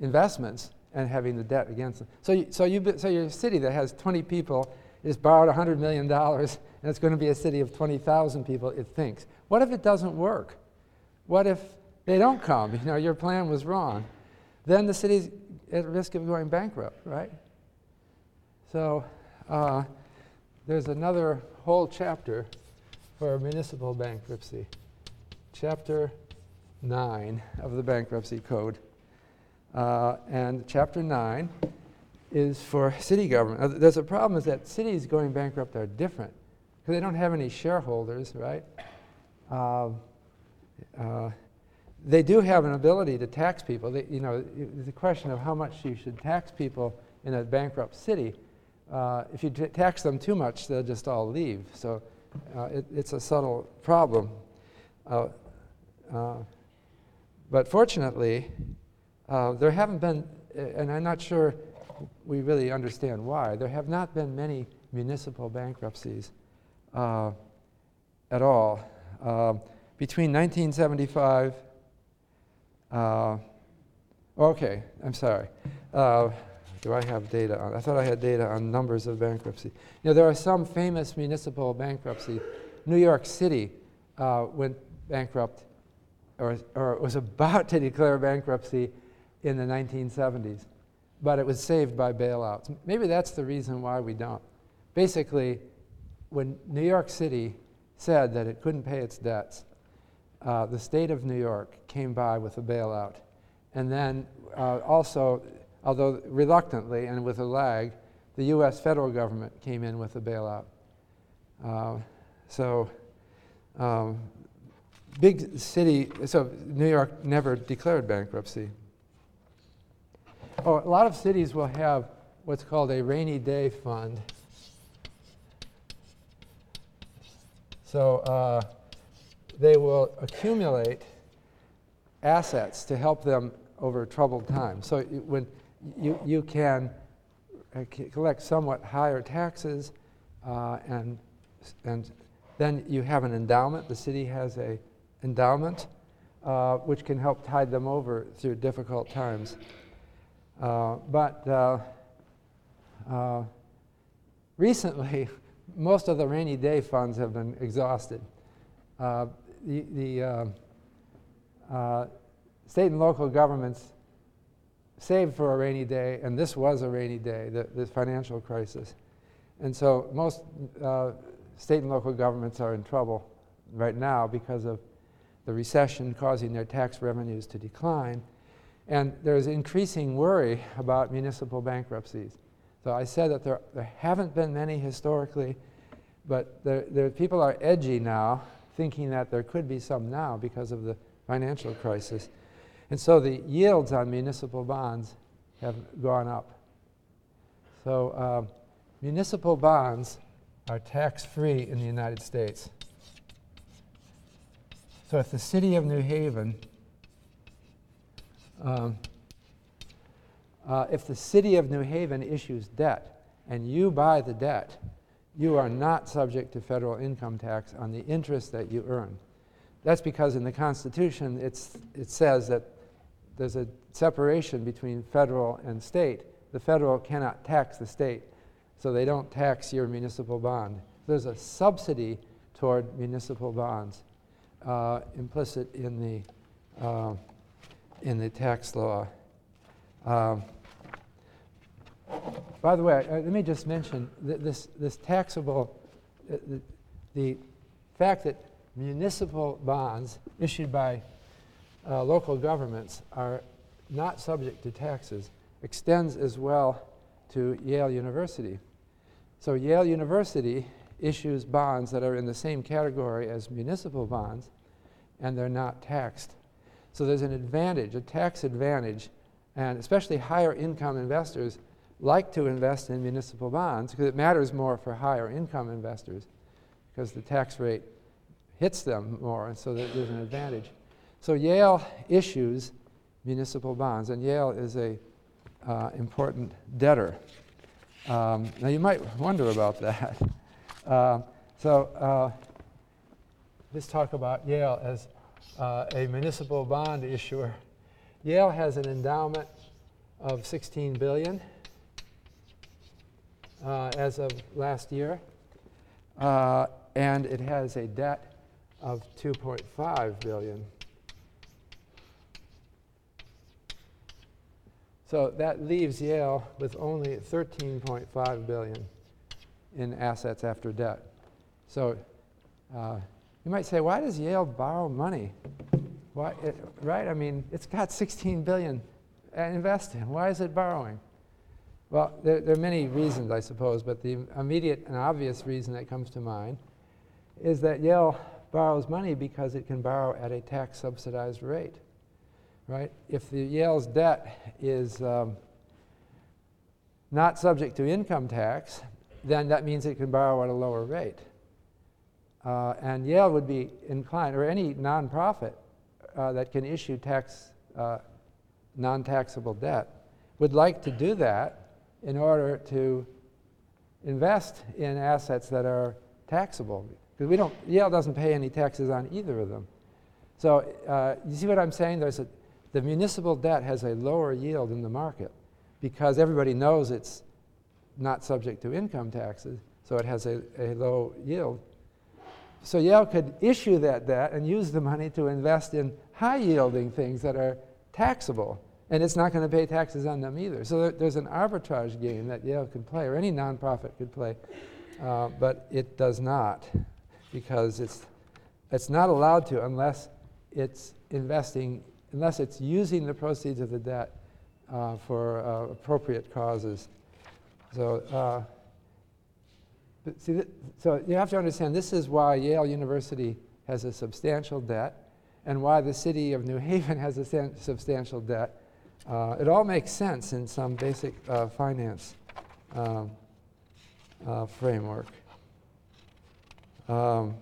investments and having the debt against them. So, you, so, you, so your city that has 20 people is borrowed $100 million and it's going to be a city of 20,000 people, it thinks. What if it doesn't work? What if they don't come? You know, your plan was wrong. Then the city's at risk of going bankrupt, right? So uh, there's another whole chapter for municipal bankruptcy. Chapter 9 of the Bankruptcy Code. Uh, and chapter 9 is for city government. Uh, there's a problem is that cities going bankrupt are different because they don't have any shareholders, right? Uh, uh, they do have an ability to tax people. They, you know, a question of how much you should tax people in a bankrupt city. Uh, if you t- tax them too much, they'll just all leave. So uh, it, it's a subtle problem. But fortunately, uh, there haven't been, and I'm not sure we really understand why, there have not been many municipal bankruptcies uh, at all. Uh, between 1975, uh, okay, I'm sorry. Uh, do I have data on? I thought I had data on numbers of bankruptcy. You know, there are some famous municipal bankruptcy. New York City uh, went bankrupt, or, or was about to declare bankruptcy in the 1970s, but it was saved by bailouts. Maybe that's the reason why we don't. Basically, when New York City said that it couldn't pay its debts, uh, the state of New York came by with a bailout. And then uh, also, although reluctantly and with a lag, the US federal government came in with a bailout. Uh, so, um, big city, so New York never declared bankruptcy. Oh, a lot of cities will have what's called a rainy day fund. So uh, they will accumulate assets to help them over troubled times. So when you, you can uh, collect somewhat higher taxes uh, and, and then you have an endowment. The city has a endowment uh, which can help tide them over through difficult times. Uh, but uh, uh, recently, most of the rainy day funds have been exhausted. Uh, the the state and local governments saved for a rainy day, and this was a rainy day, the, the financial crisis. And so most uh, state and local governments are in trouble right now because of the recession causing their tax revenues to decline. And there's increasing worry about municipal bankruptcies. So I said that there, there haven't been many historically, but there, there, people are edgy now, thinking that there could be some now because of the financial crisis. And so the yields on municipal bonds have gone up. So uh, municipal bonds are tax free in the United States. So if the city of New Haven, um, uh, if the city of New Haven issues debt and you buy the debt, you are not subject to federal income tax on the interest that you earn. That's because in the Constitution it's, it says that there's a separation between federal and state. The federal cannot tax the state, so they don't tax your municipal bond. There's a subsidy toward municipal bonds uh, implicit in the, uh, in the tax law. Um, by the way, let me just mention that this, this taxable, uh, the, the fact that municipal bonds issued by uh, local governments are not subject to taxes extends as well to Yale University. So Yale University issues bonds that are in the same category as municipal bonds, and they're not taxed. So there's an advantage, a tax advantage, and especially higher income investors like to invest in municipal bonds because it matters more for higher income investors because the tax rate hits them more, and so there's an advantage. So Yale issues municipal bonds, and Yale is a uh, important debtor. Um, now you might wonder about that. Uh, so uh, let's talk about Yale as uh, a municipal bond issuer. Yale has an endowment of 16 billion uh, as of last year, uh, and it has a debt of 2.5 billion. So that leaves Yale with only 13.5 billion in assets after debt. So uh, you might say, why does Yale borrow money? Why, it, right? I mean, it's got 16 billion invested. Why is it borrowing? Well, there, there, are many reasons, I suppose, but the immediate and obvious reason that comes to mind is that Yale borrows money because it can borrow at a tax subsidized rate right? If the Yale's debt is um, not subject to income tax, then that means it can borrow at a lower rate. Uh, and Yale would be inclined, or any nonprofit uh, that can issue tax, uh, non-taxable debt, would like to do that in order to invest in assets that are taxable. Because we don't, Yale doesn't pay any taxes on either of them. So uh, you see what I'm saying? There's a the municipal debt has a lower yield in the market because everybody knows it's not subject to income taxes, so it has a, a low yield. So Yale could issue that debt and use the money to invest in high yielding things that are taxable, and it's not going to pay taxes on them either. So there, there's an arbitrage game that Yale can play, or any nonprofit could play, uh, but it does not because it's, it's not allowed to unless it's investing unless it's using the proceeds of the debt uh, for uh, appropriate causes. So, uh, but see, th- so you have to understand this is why Yale University has a substantial debt and why the city of New Haven has a san- substantial debt. Uh, it all makes sense in some basic uh, finance um, uh, framework. Um,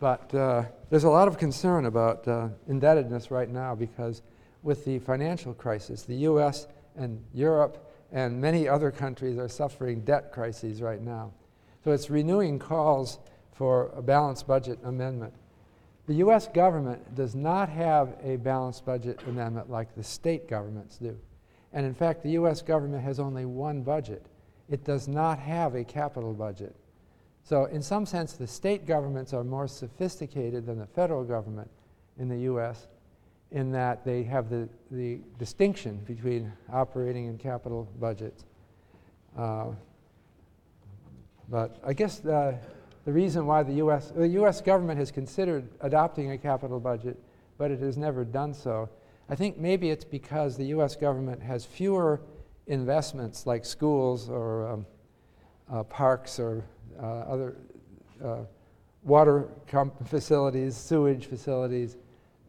but uh, there's a lot of concern about uh, indebtedness right now because with the financial crisis, the US and Europe and many other countries are suffering debt crises right now. So it's renewing calls for a balanced budget amendment. The US government does not have a balanced budget amendment like the state governments do. And in fact, the US government has only one budget. It does not have a capital budget. So, in some sense, the state governments are more sophisticated than the federal government in the US in that they have the, the distinction between operating and capital budgets. Uh, but I guess the, the reason why the US, the US government has considered adopting a capital budget, but it has never done so, I think maybe it's because the US government has fewer investments like schools or um, uh, parks or uh, other uh, water facilities, sewage facilities,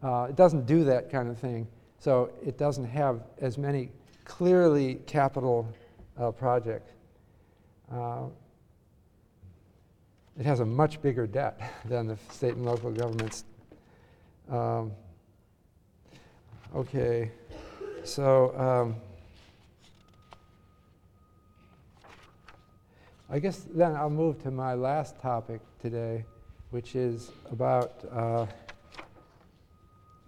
uh, it doesn't do that kind of thing. So it doesn't have as many clearly capital uh, projects. Uh, it has a much bigger debt than the state and local governments. Um, okay, so um, I guess then I'll move to my last topic today, which is about uh,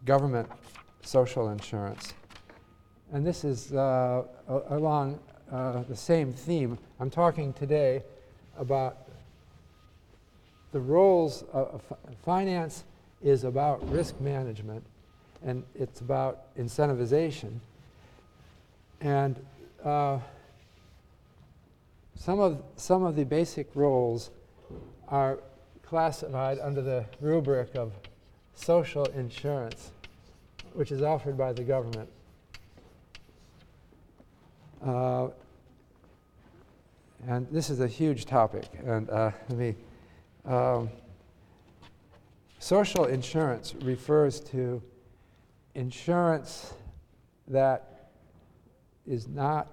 government social insurance. And this is uh, along uh, the same theme. I'm talking today about the roles of finance is about risk management and it's about incentivization. And uh, some, of, some of the basic roles are classified under the rubric of social insurance, which is offered by the government. Uh, and this is a huge topic. And uh, let me. Um, social insurance refers to insurance that is not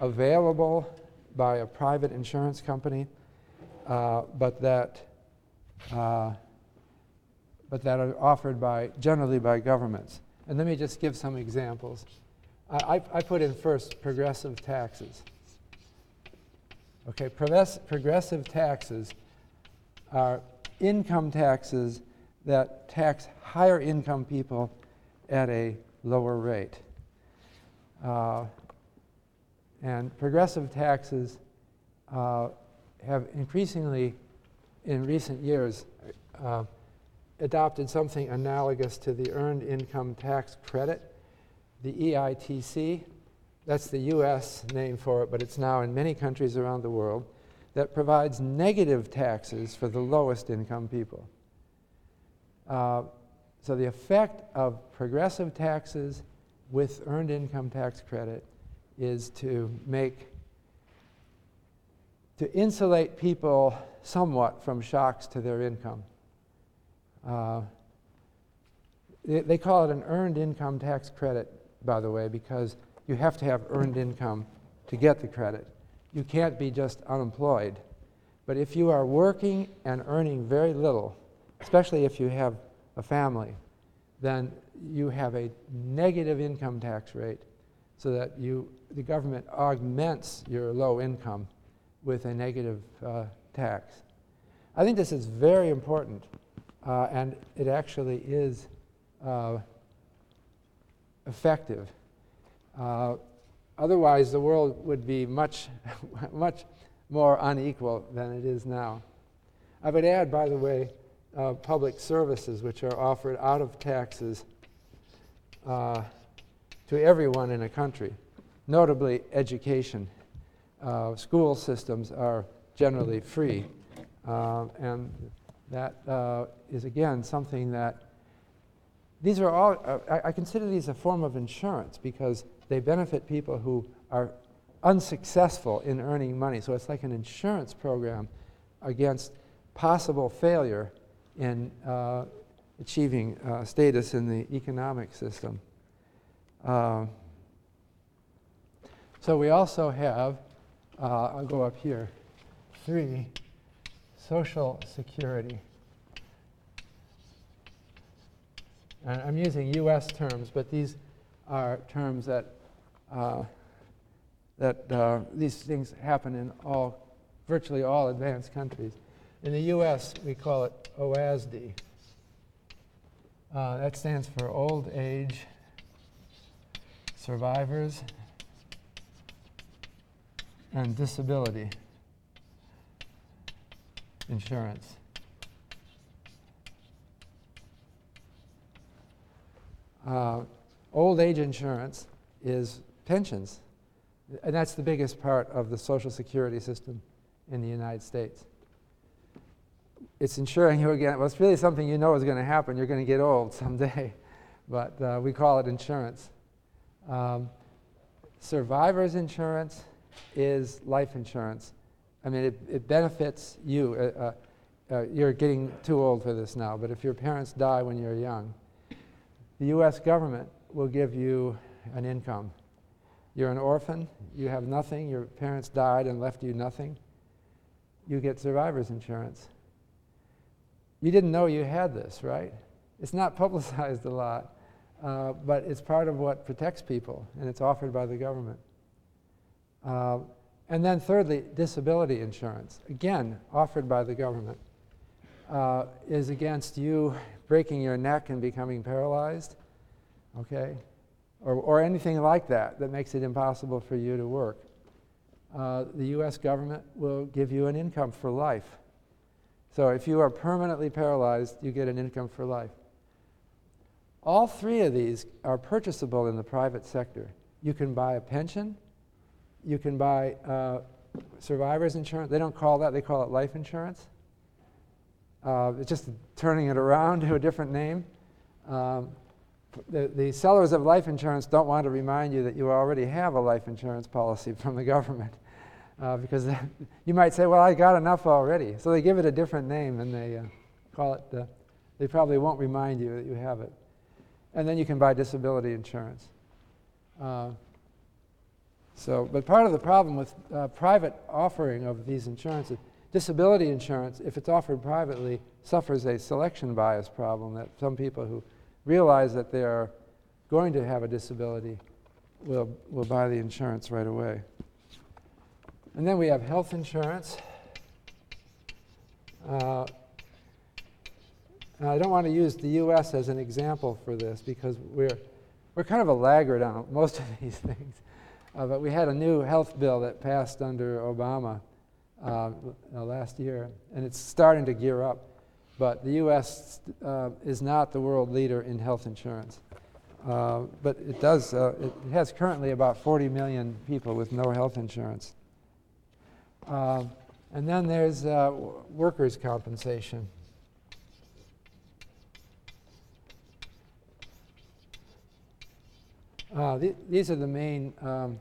available by a private insurance company, uh, but that uh, but that are offered by, generally by governments. And let me just give some examples. I, I put in first progressive taxes. Okay, progressive taxes are income taxes that tax higher income people at a lower rate. Uh, and progressive taxes uh, have increasingly, in recent years, uh, adopted something analogous to the Earned Income Tax Credit, the EITC. That's the US name for it, but it's now in many countries around the world, that provides negative taxes for the lowest income people. Uh, so the effect of progressive taxes with earned income tax credit is to make to insulate people somewhat from shocks to their income. Uh, they, they call it an earned income tax credit, by the way, because you have to have earned income to get the credit. You can't be just unemployed. But if you are working and earning very little, especially if you have a family, then you have a negative income tax rate so that you, the government augments your low income with a negative uh, tax. I think this is very important uh, and it actually is uh, effective. Uh, otherwise, the world would be much, much more unequal than it is now. I would add, by the way, uh, public services which are offered out of taxes uh, to everyone in a country, notably education. Uh, school systems are generally free, and that uh, is again something that these are all, uh, I, I, consider these a form of insurance because they benefit people who are unsuccessful in earning money. So it's like an insurance program against possible failure in uh, achieving uh, status in the economic system. Uh, so we also have, uh, I'll go up here, three Social Security. And I'm using US terms, but these are terms that, uh, that uh, these things happen in all, virtually all advanced countries. In the US, we call it OASD. Uh, that stands for Old Age Survivors and Disability Insurance. Uh, old age insurance is pensions, and that's the biggest part of the Social Security system in the United States. It's insuring you again. Well, it's really something you know is going to happen. You're going to get old someday, but uh, we call it insurance. Um, survivor's insurance is life insurance. I mean, it, it benefits you. Uh, uh, uh you're getting too old for this now, but if your parents die when you're young, the U.S. government will give you an income. You're an orphan, you have nothing, your parents died and left you nothing. You get survivor's insurance. You didn't know you had this, right? It's not publicized a lot, uh, but it's part of what protects people, and it's offered by the government. Uh, and then, thirdly, disability insurance, again, offered by the government, uh, is against you breaking your neck and becoming paralyzed, okay? Or, or anything like that that makes it impossible for you to work. Uh, the US government will give you an income for life. So if you are permanently paralyzed, you get an income for life. All three of these are purchasable in the private sector. You can buy a pension, you can buy uh, survivor's insurance. They don't call that, they call it life insurance. Uh, it's just turning it around to a different name. Um, the, the sellers of life insurance don't want to remind you that you already have a life insurance policy from the government. Uh, because you might say, well, I got enough already. So they give it a different name and they uh, call it, uh, they probably won't remind you that you have it. And then you can buy disability insurance. Uh, so, but part of the problem with uh, private offering of these insurances Disability insurance, if it's offered privately, suffers a selection bias problem that some people who realize that they are going to have a disability will, will buy the insurance right away. And then we have health insurance. Uh, I don't want to use the US as an example for this because we're, we're kind of a laggard on most of these things. Uh, but we had a new health bill that passed under Obama uh, last year, and it's starting to gear up. But the U.S. Uh, is not the world leader in health insurance. Uh, but it does, uh, it has currently about 40 million people with no health insurance. Uh, and then there's uh, workers' compensation. Th these are the main um,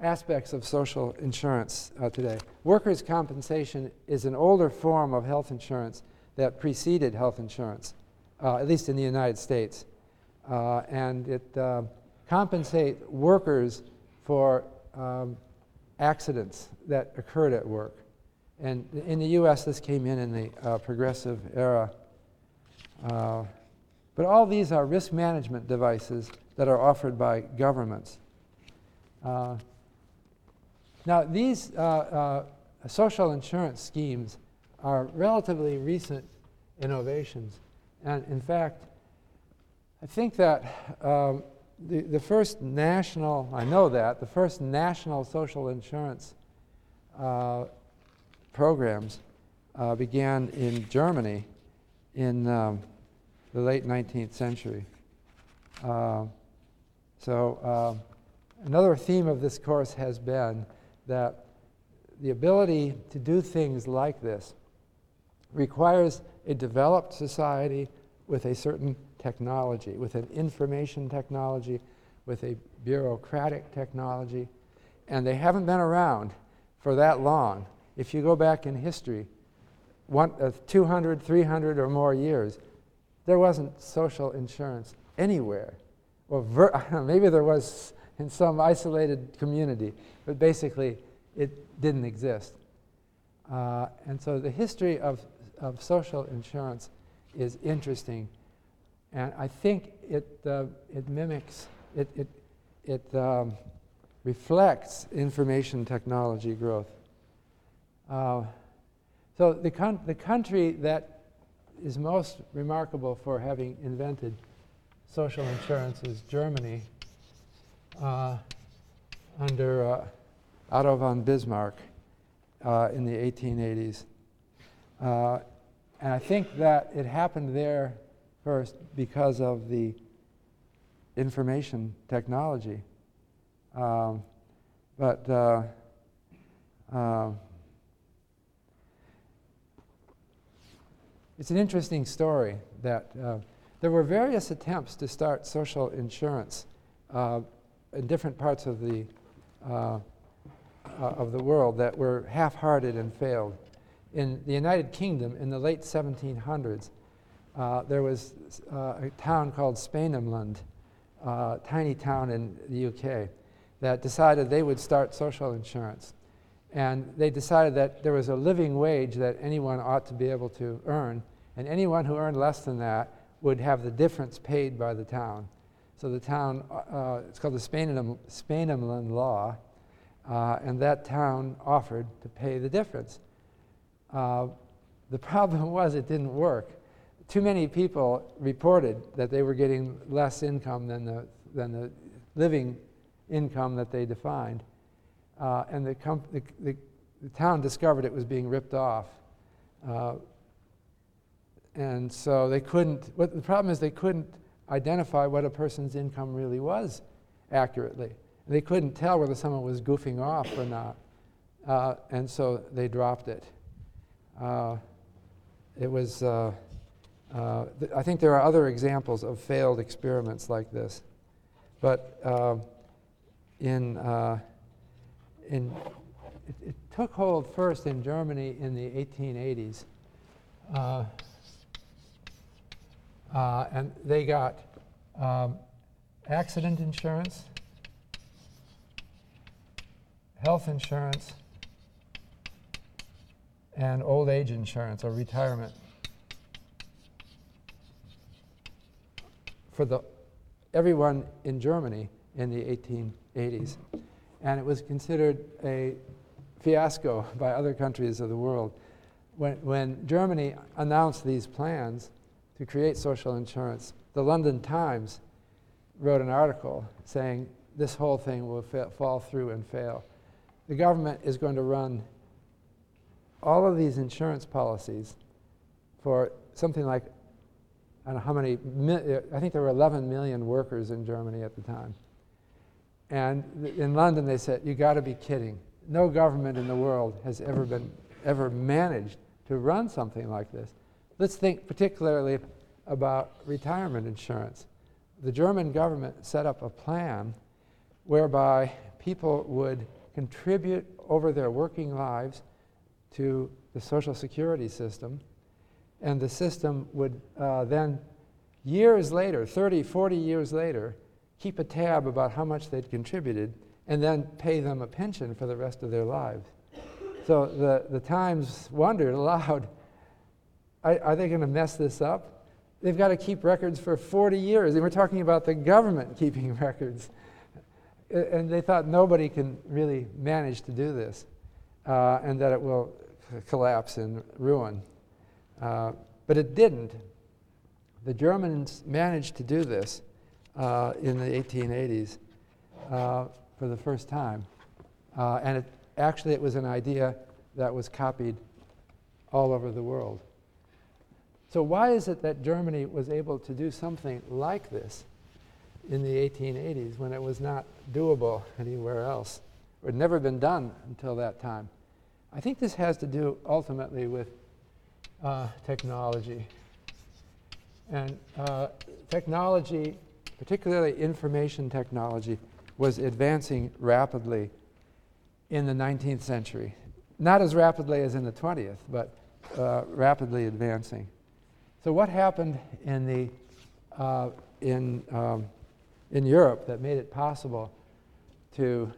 aspects of social insurance uh, today. Workers' compensation is an older form of health insurance that preceded health insurance, uh, at least in the United States. Uh, and it uh, compensates workers for um, accidents that occurred at work. And in the US, this came in in the uh, progressive era. Uh, but all these are risk management devices that are offered by governments. Uh, now, these uh, uh, social insurance schemes are relatively recent innovations. And in fact, I think that um, the, the first national, I know that, the first national social insurance uh, programs uh, began in Germany in um, the late 19th century. Uh, so, um, another theme of this course has been that the ability to do things like this requires a developed society with a certain technology, with an information technology, with a bureaucratic technology, and they haven't been around for that long. If you go back in history, one, uh, 200, 300 or more years, there wasn't social insurance anywhere. Well, ver- maybe there was in some isolated community, but basically it didn't exist. Uh, and so the history of, of social insurance is interesting. And I think it, uh, it mimics, it, it, it um, reflects information technology growth. Uh, so the, con- the country that is most remarkable for having invented social insurance is Germany uh, under uh, Otto von Bismarck uh, in the 1880s. Uh, and I think that it happened there first because of the information technology. Um, but uh, uh, it's an interesting story that uh, there were various attempts to start social insurance uh, in different parts of the uh, uh, of the world that were half-hearted and failed. In the United Kingdom, in the late 1700s, uh, there was uh, a town called Speenhamland, uh, tiny town in the UK, that decided they would start social insurance. And they decided that there was a living wage that anyone ought to be able to earn, and anyone who earned less than that would have the difference paid by the town. So the town, uh, it's called the Speenham, Speenhamland Law, uh, and that town offered to pay the difference. Uh, the problem was it didn't work. Too many people reported that they were getting less income than the, than the living income that they defined. Uh, and the, the, the, the, town discovered it was being ripped off. And so they couldn't, what the problem is they couldn't identify what a person's income really was accurately. They couldn't tell whether someone was goofing off or not. Uh, and so they dropped it. Uh, it was, uh, uh th- I think there are other examples of failed experiments like this. But um, in, uh, in, it, it, took hold first in Germany in the 1880s. Uh, and they got um, accident insurance health insurance, and old age insurance or retirement for the, everyone in Germany in the 1880s. And it was considered a fiasco by other countries of the world. When, when Germany announced these plans to create social insurance, the London Times wrote an article saying this whole thing will fa- fall through and fail the government is going to run all of these insurance policies for something like, I don't know how many, uh, I think there were 11 million workers in Germany at the time. And in London, they said, you got to be kidding. No government in the world has ever been, ever managed to run something like this. Let's think particularly about retirement insurance. The German government set up a plan whereby people would contribute over their working lives to the Social Security system, and the system would uh, then, years later, 30, 40 years later, keep a tab about how much they'd contributed and then pay them a pension for the rest of their lives. So the, the Times wondered aloud are, they going to mess this up? They've got to keep records for 40 years. And we're talking about the government keeping records and they thought nobody can really manage to do this, uh, and that it will collapse and ruin. Uh, but it didn't. The Germans managed to do this uh, in the 1880s uh, for the first time, uh, and it, actually it was an idea that was copied all over the world. So why is it that Germany was able to do something like this? in the 1880s when it was not doable anywhere else, or had never been done until that time. I think this has to do ultimately with uh, technology. And uh, technology, particularly information technology, was advancing rapidly in the 19th century. Not as rapidly as in the 20th, but uh, rapidly advancing. So, what happened in the uh, in um, in Europe that made it possible to,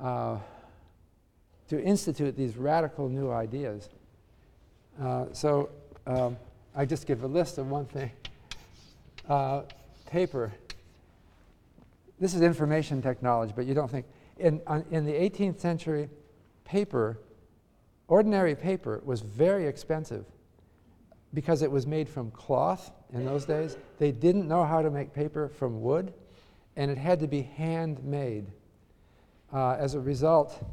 uh, to institute these radical new ideas. Uh, so um, I just give a list of one thing. uh, paper. This is information technology, but you don't think. In, on, in the 18th century, paper, ordinary paper, was very expensive because it was made from cloth in those days. They didn't know how to make paper from wood, and it had to be handmade. Uh, as a result,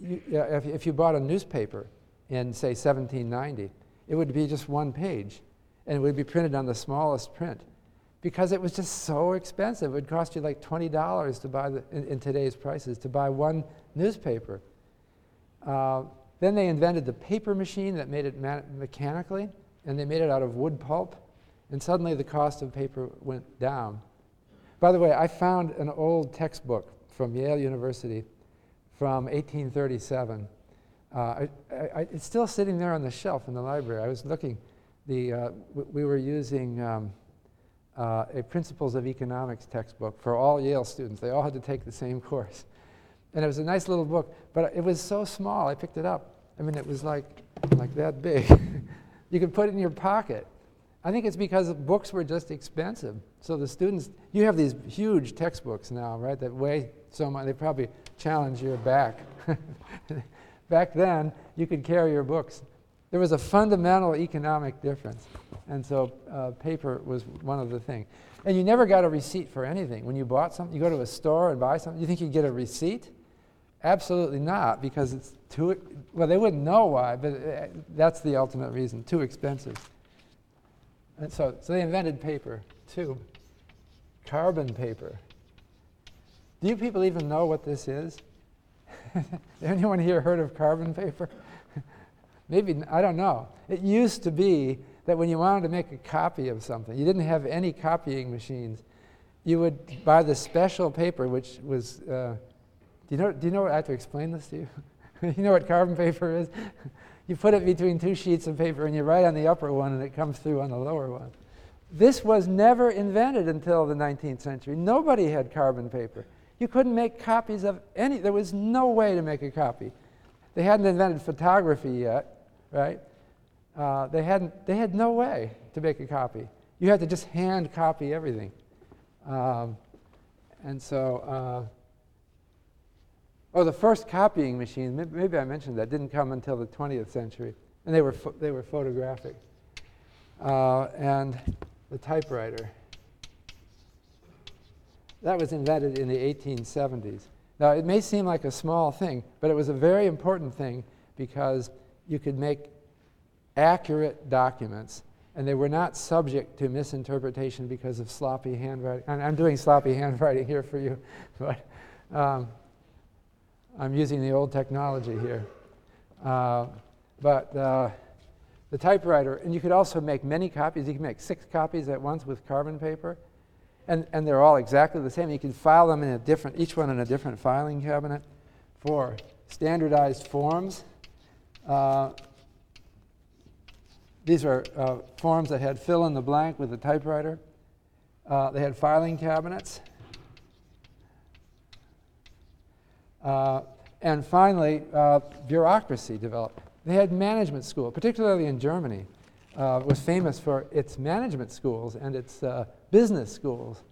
you, if, if you bought a newspaper in, say, 1790, it would be just one page, and it would be printed on the smallest print because it was just so expensive. It would cost you like $20 to buy, the, in, in today's prices, to buy one newspaper. Uh, then they invented the paper machine that made it mechanically, and they made it out of wood pulp, and suddenly the cost of paper went down. By the way, I found an old textbook from Yale University from 1837. Uh, I, I, it's still sitting there on the shelf in the library. I was looking, the, uh, we were using um, uh, a Principles of Economics textbook for all Yale students. They all had to take the same course. And it was a nice little book, but it was so small, I picked it up. I mean, it was like, like that big. you could put it in your pocket. I think it's because books were just expensive. So the students, you have these huge textbooks now, right, that weigh so much, they probably challenge your back. Back then, you could carry your books. There was a fundamental economic difference. And so uh, paper was one of the things. And you never got a receipt for anything. When you bought something, you go to a store and buy something, you think you'd get a receipt? Absolutely not, because it's too, well, they wouldn't know why, but uh, that's the ultimate reason, too expensive. And so, so they invented paper, too. Carbon paper. Do you people even know what this is? Anyone here heard of carbon paper? Maybe, I don't know. It used to be that when you wanted to make a copy of something, you didn't have any copying machines. You would buy the special paper, which was, uh, do, you know, do you know, I have to explain this to you? you know what carbon paper is? you put it between two sheets of paper and you write on the upper one and it comes through on the lower one. This was never invented until the 19th century. Nobody had carbon paper. You couldn't make copies of any, there was no way to make a copy. They hadn't invented photography yet, right? Uh, they, hadn't, they had no way to make a copy. You had to just hand copy everything. Um, and so, uh, oh, the first copying machine, maybe, I mentioned that, didn't come until the 20th century. And they were, they were photographic. Uh, and the typewriter. That was invented in the 1870s. Now, it may seem like a small thing, but it was a very important thing because you could make accurate documents and they were not subject to misinterpretation because of sloppy handwriting. And I'm doing sloppy handwriting here for you, but um, I'm using the old technology here. Uh, but uh, the typewriter, and you could also make many copies. You can make six copies at once with carbon paper and, and they're all exactly the same. You can file them in a different, each one in a different filing cabinet for standardized forms. Uh, these are uh, forms that had fill in the blank with a typewriter. Uh, they had filing cabinets. Uh, and finally, uh, bureaucracy developed. They had management school, particularly in Germany, uh, was famous for its management schools and its business schools.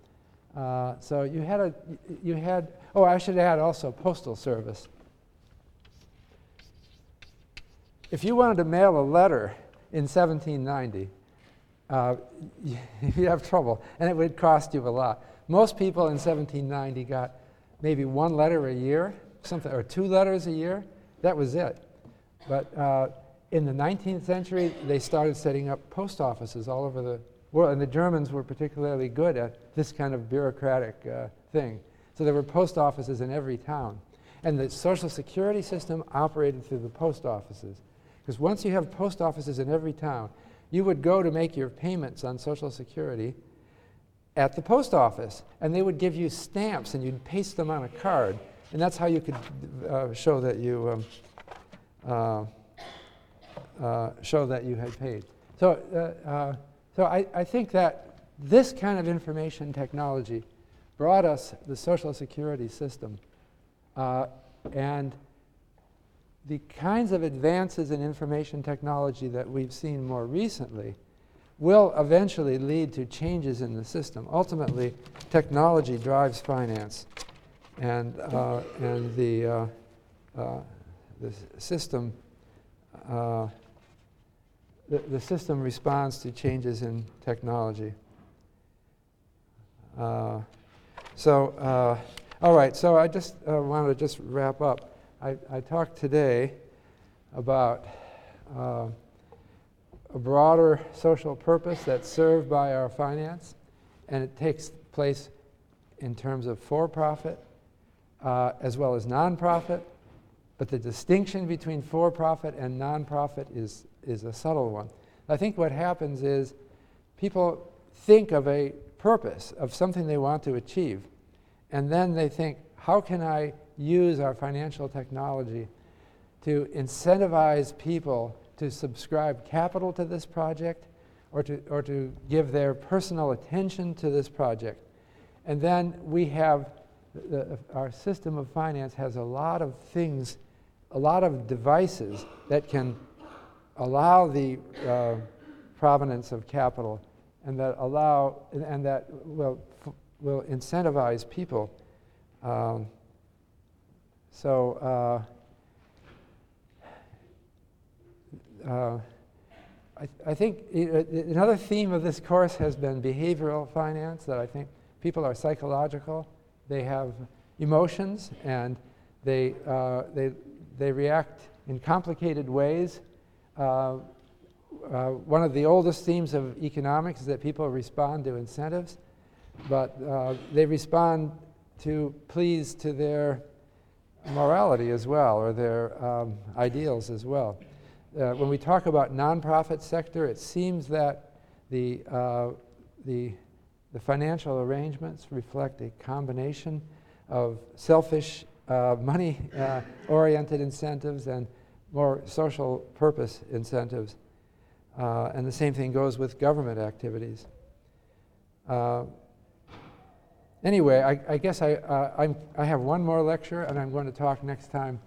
Uh, so you had a, you had, oh, I should add also postal service. If you wanted to mail a letter in 1790, uh, you'd have trouble, and it would cost you a lot. Most people in 1790 got maybe one letter a year, something, or two letters a year. That was it. But uh, in the 19th century, they started setting up post offices all over the world, and the Germans were particularly good at this kind of bureaucratic uh, thing. So there were post offices in every town. And the Social Security system operated through the post offices. Because once you have post offices in every town, you would go to make your payments on Social Security at the post office. And they would give you stamps and you'd paste them on a card. And that's how you could uh, show that you um, uh, uh show that you had paid. So uh, uh, so I, I think that this kind of information technology brought us the Social Security system. Uh, and the kinds of advances in information technology that we've seen more recently will eventually lead to changes in the system. Ultimately, technology drives finance, and, uh, and the, uh, uh, the system, uh, the, the system responds to changes in technology. Uh, so, uh, all right, so I just uh, wanted to just wrap up. I, I talked today about a broader social purpose that's served by our finance, and it takes place in terms of for profit uh, as well as nonprofit. But the distinction between for profit and nonprofit is, is a subtle one. I think what happens is people think of a purpose, of something they want to achieve, and then they think, how can I use our financial technology to incentivize people to subscribe capital to this project or to, or to give their personal attention to this project? And then we have, the, our system of finance has a lot of things, a lot of devices that can allow the uh, provenance of capital and that allow, and, that will, will incentivize people. Um, so, uh, uh, I, I think another theme of this course has been behavioral finance, that I think people are psychological, they have emotions, and they, uh, they, they react in complicated ways. Uh, uh, one of the oldest themes of economics is that people respond to incentives, but uh, they respond to pleas to their morality as well, or their um, ideals as well. Uh, when we talk about nonprofit sector, it seems that the, uh, the, the financial arrangements reflect a combination of selfish, uh, money-oriented incentives and more social purpose incentives. Uh, and the same thing goes with government activities. Uh, anyway, I, I guess I, uh, I have one more lecture, and I'm going to talk next time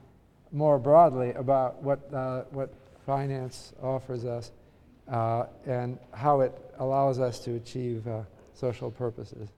more broadly about what, uh, what finance offers us uh, and how it allows us to achieve uh, social purposes.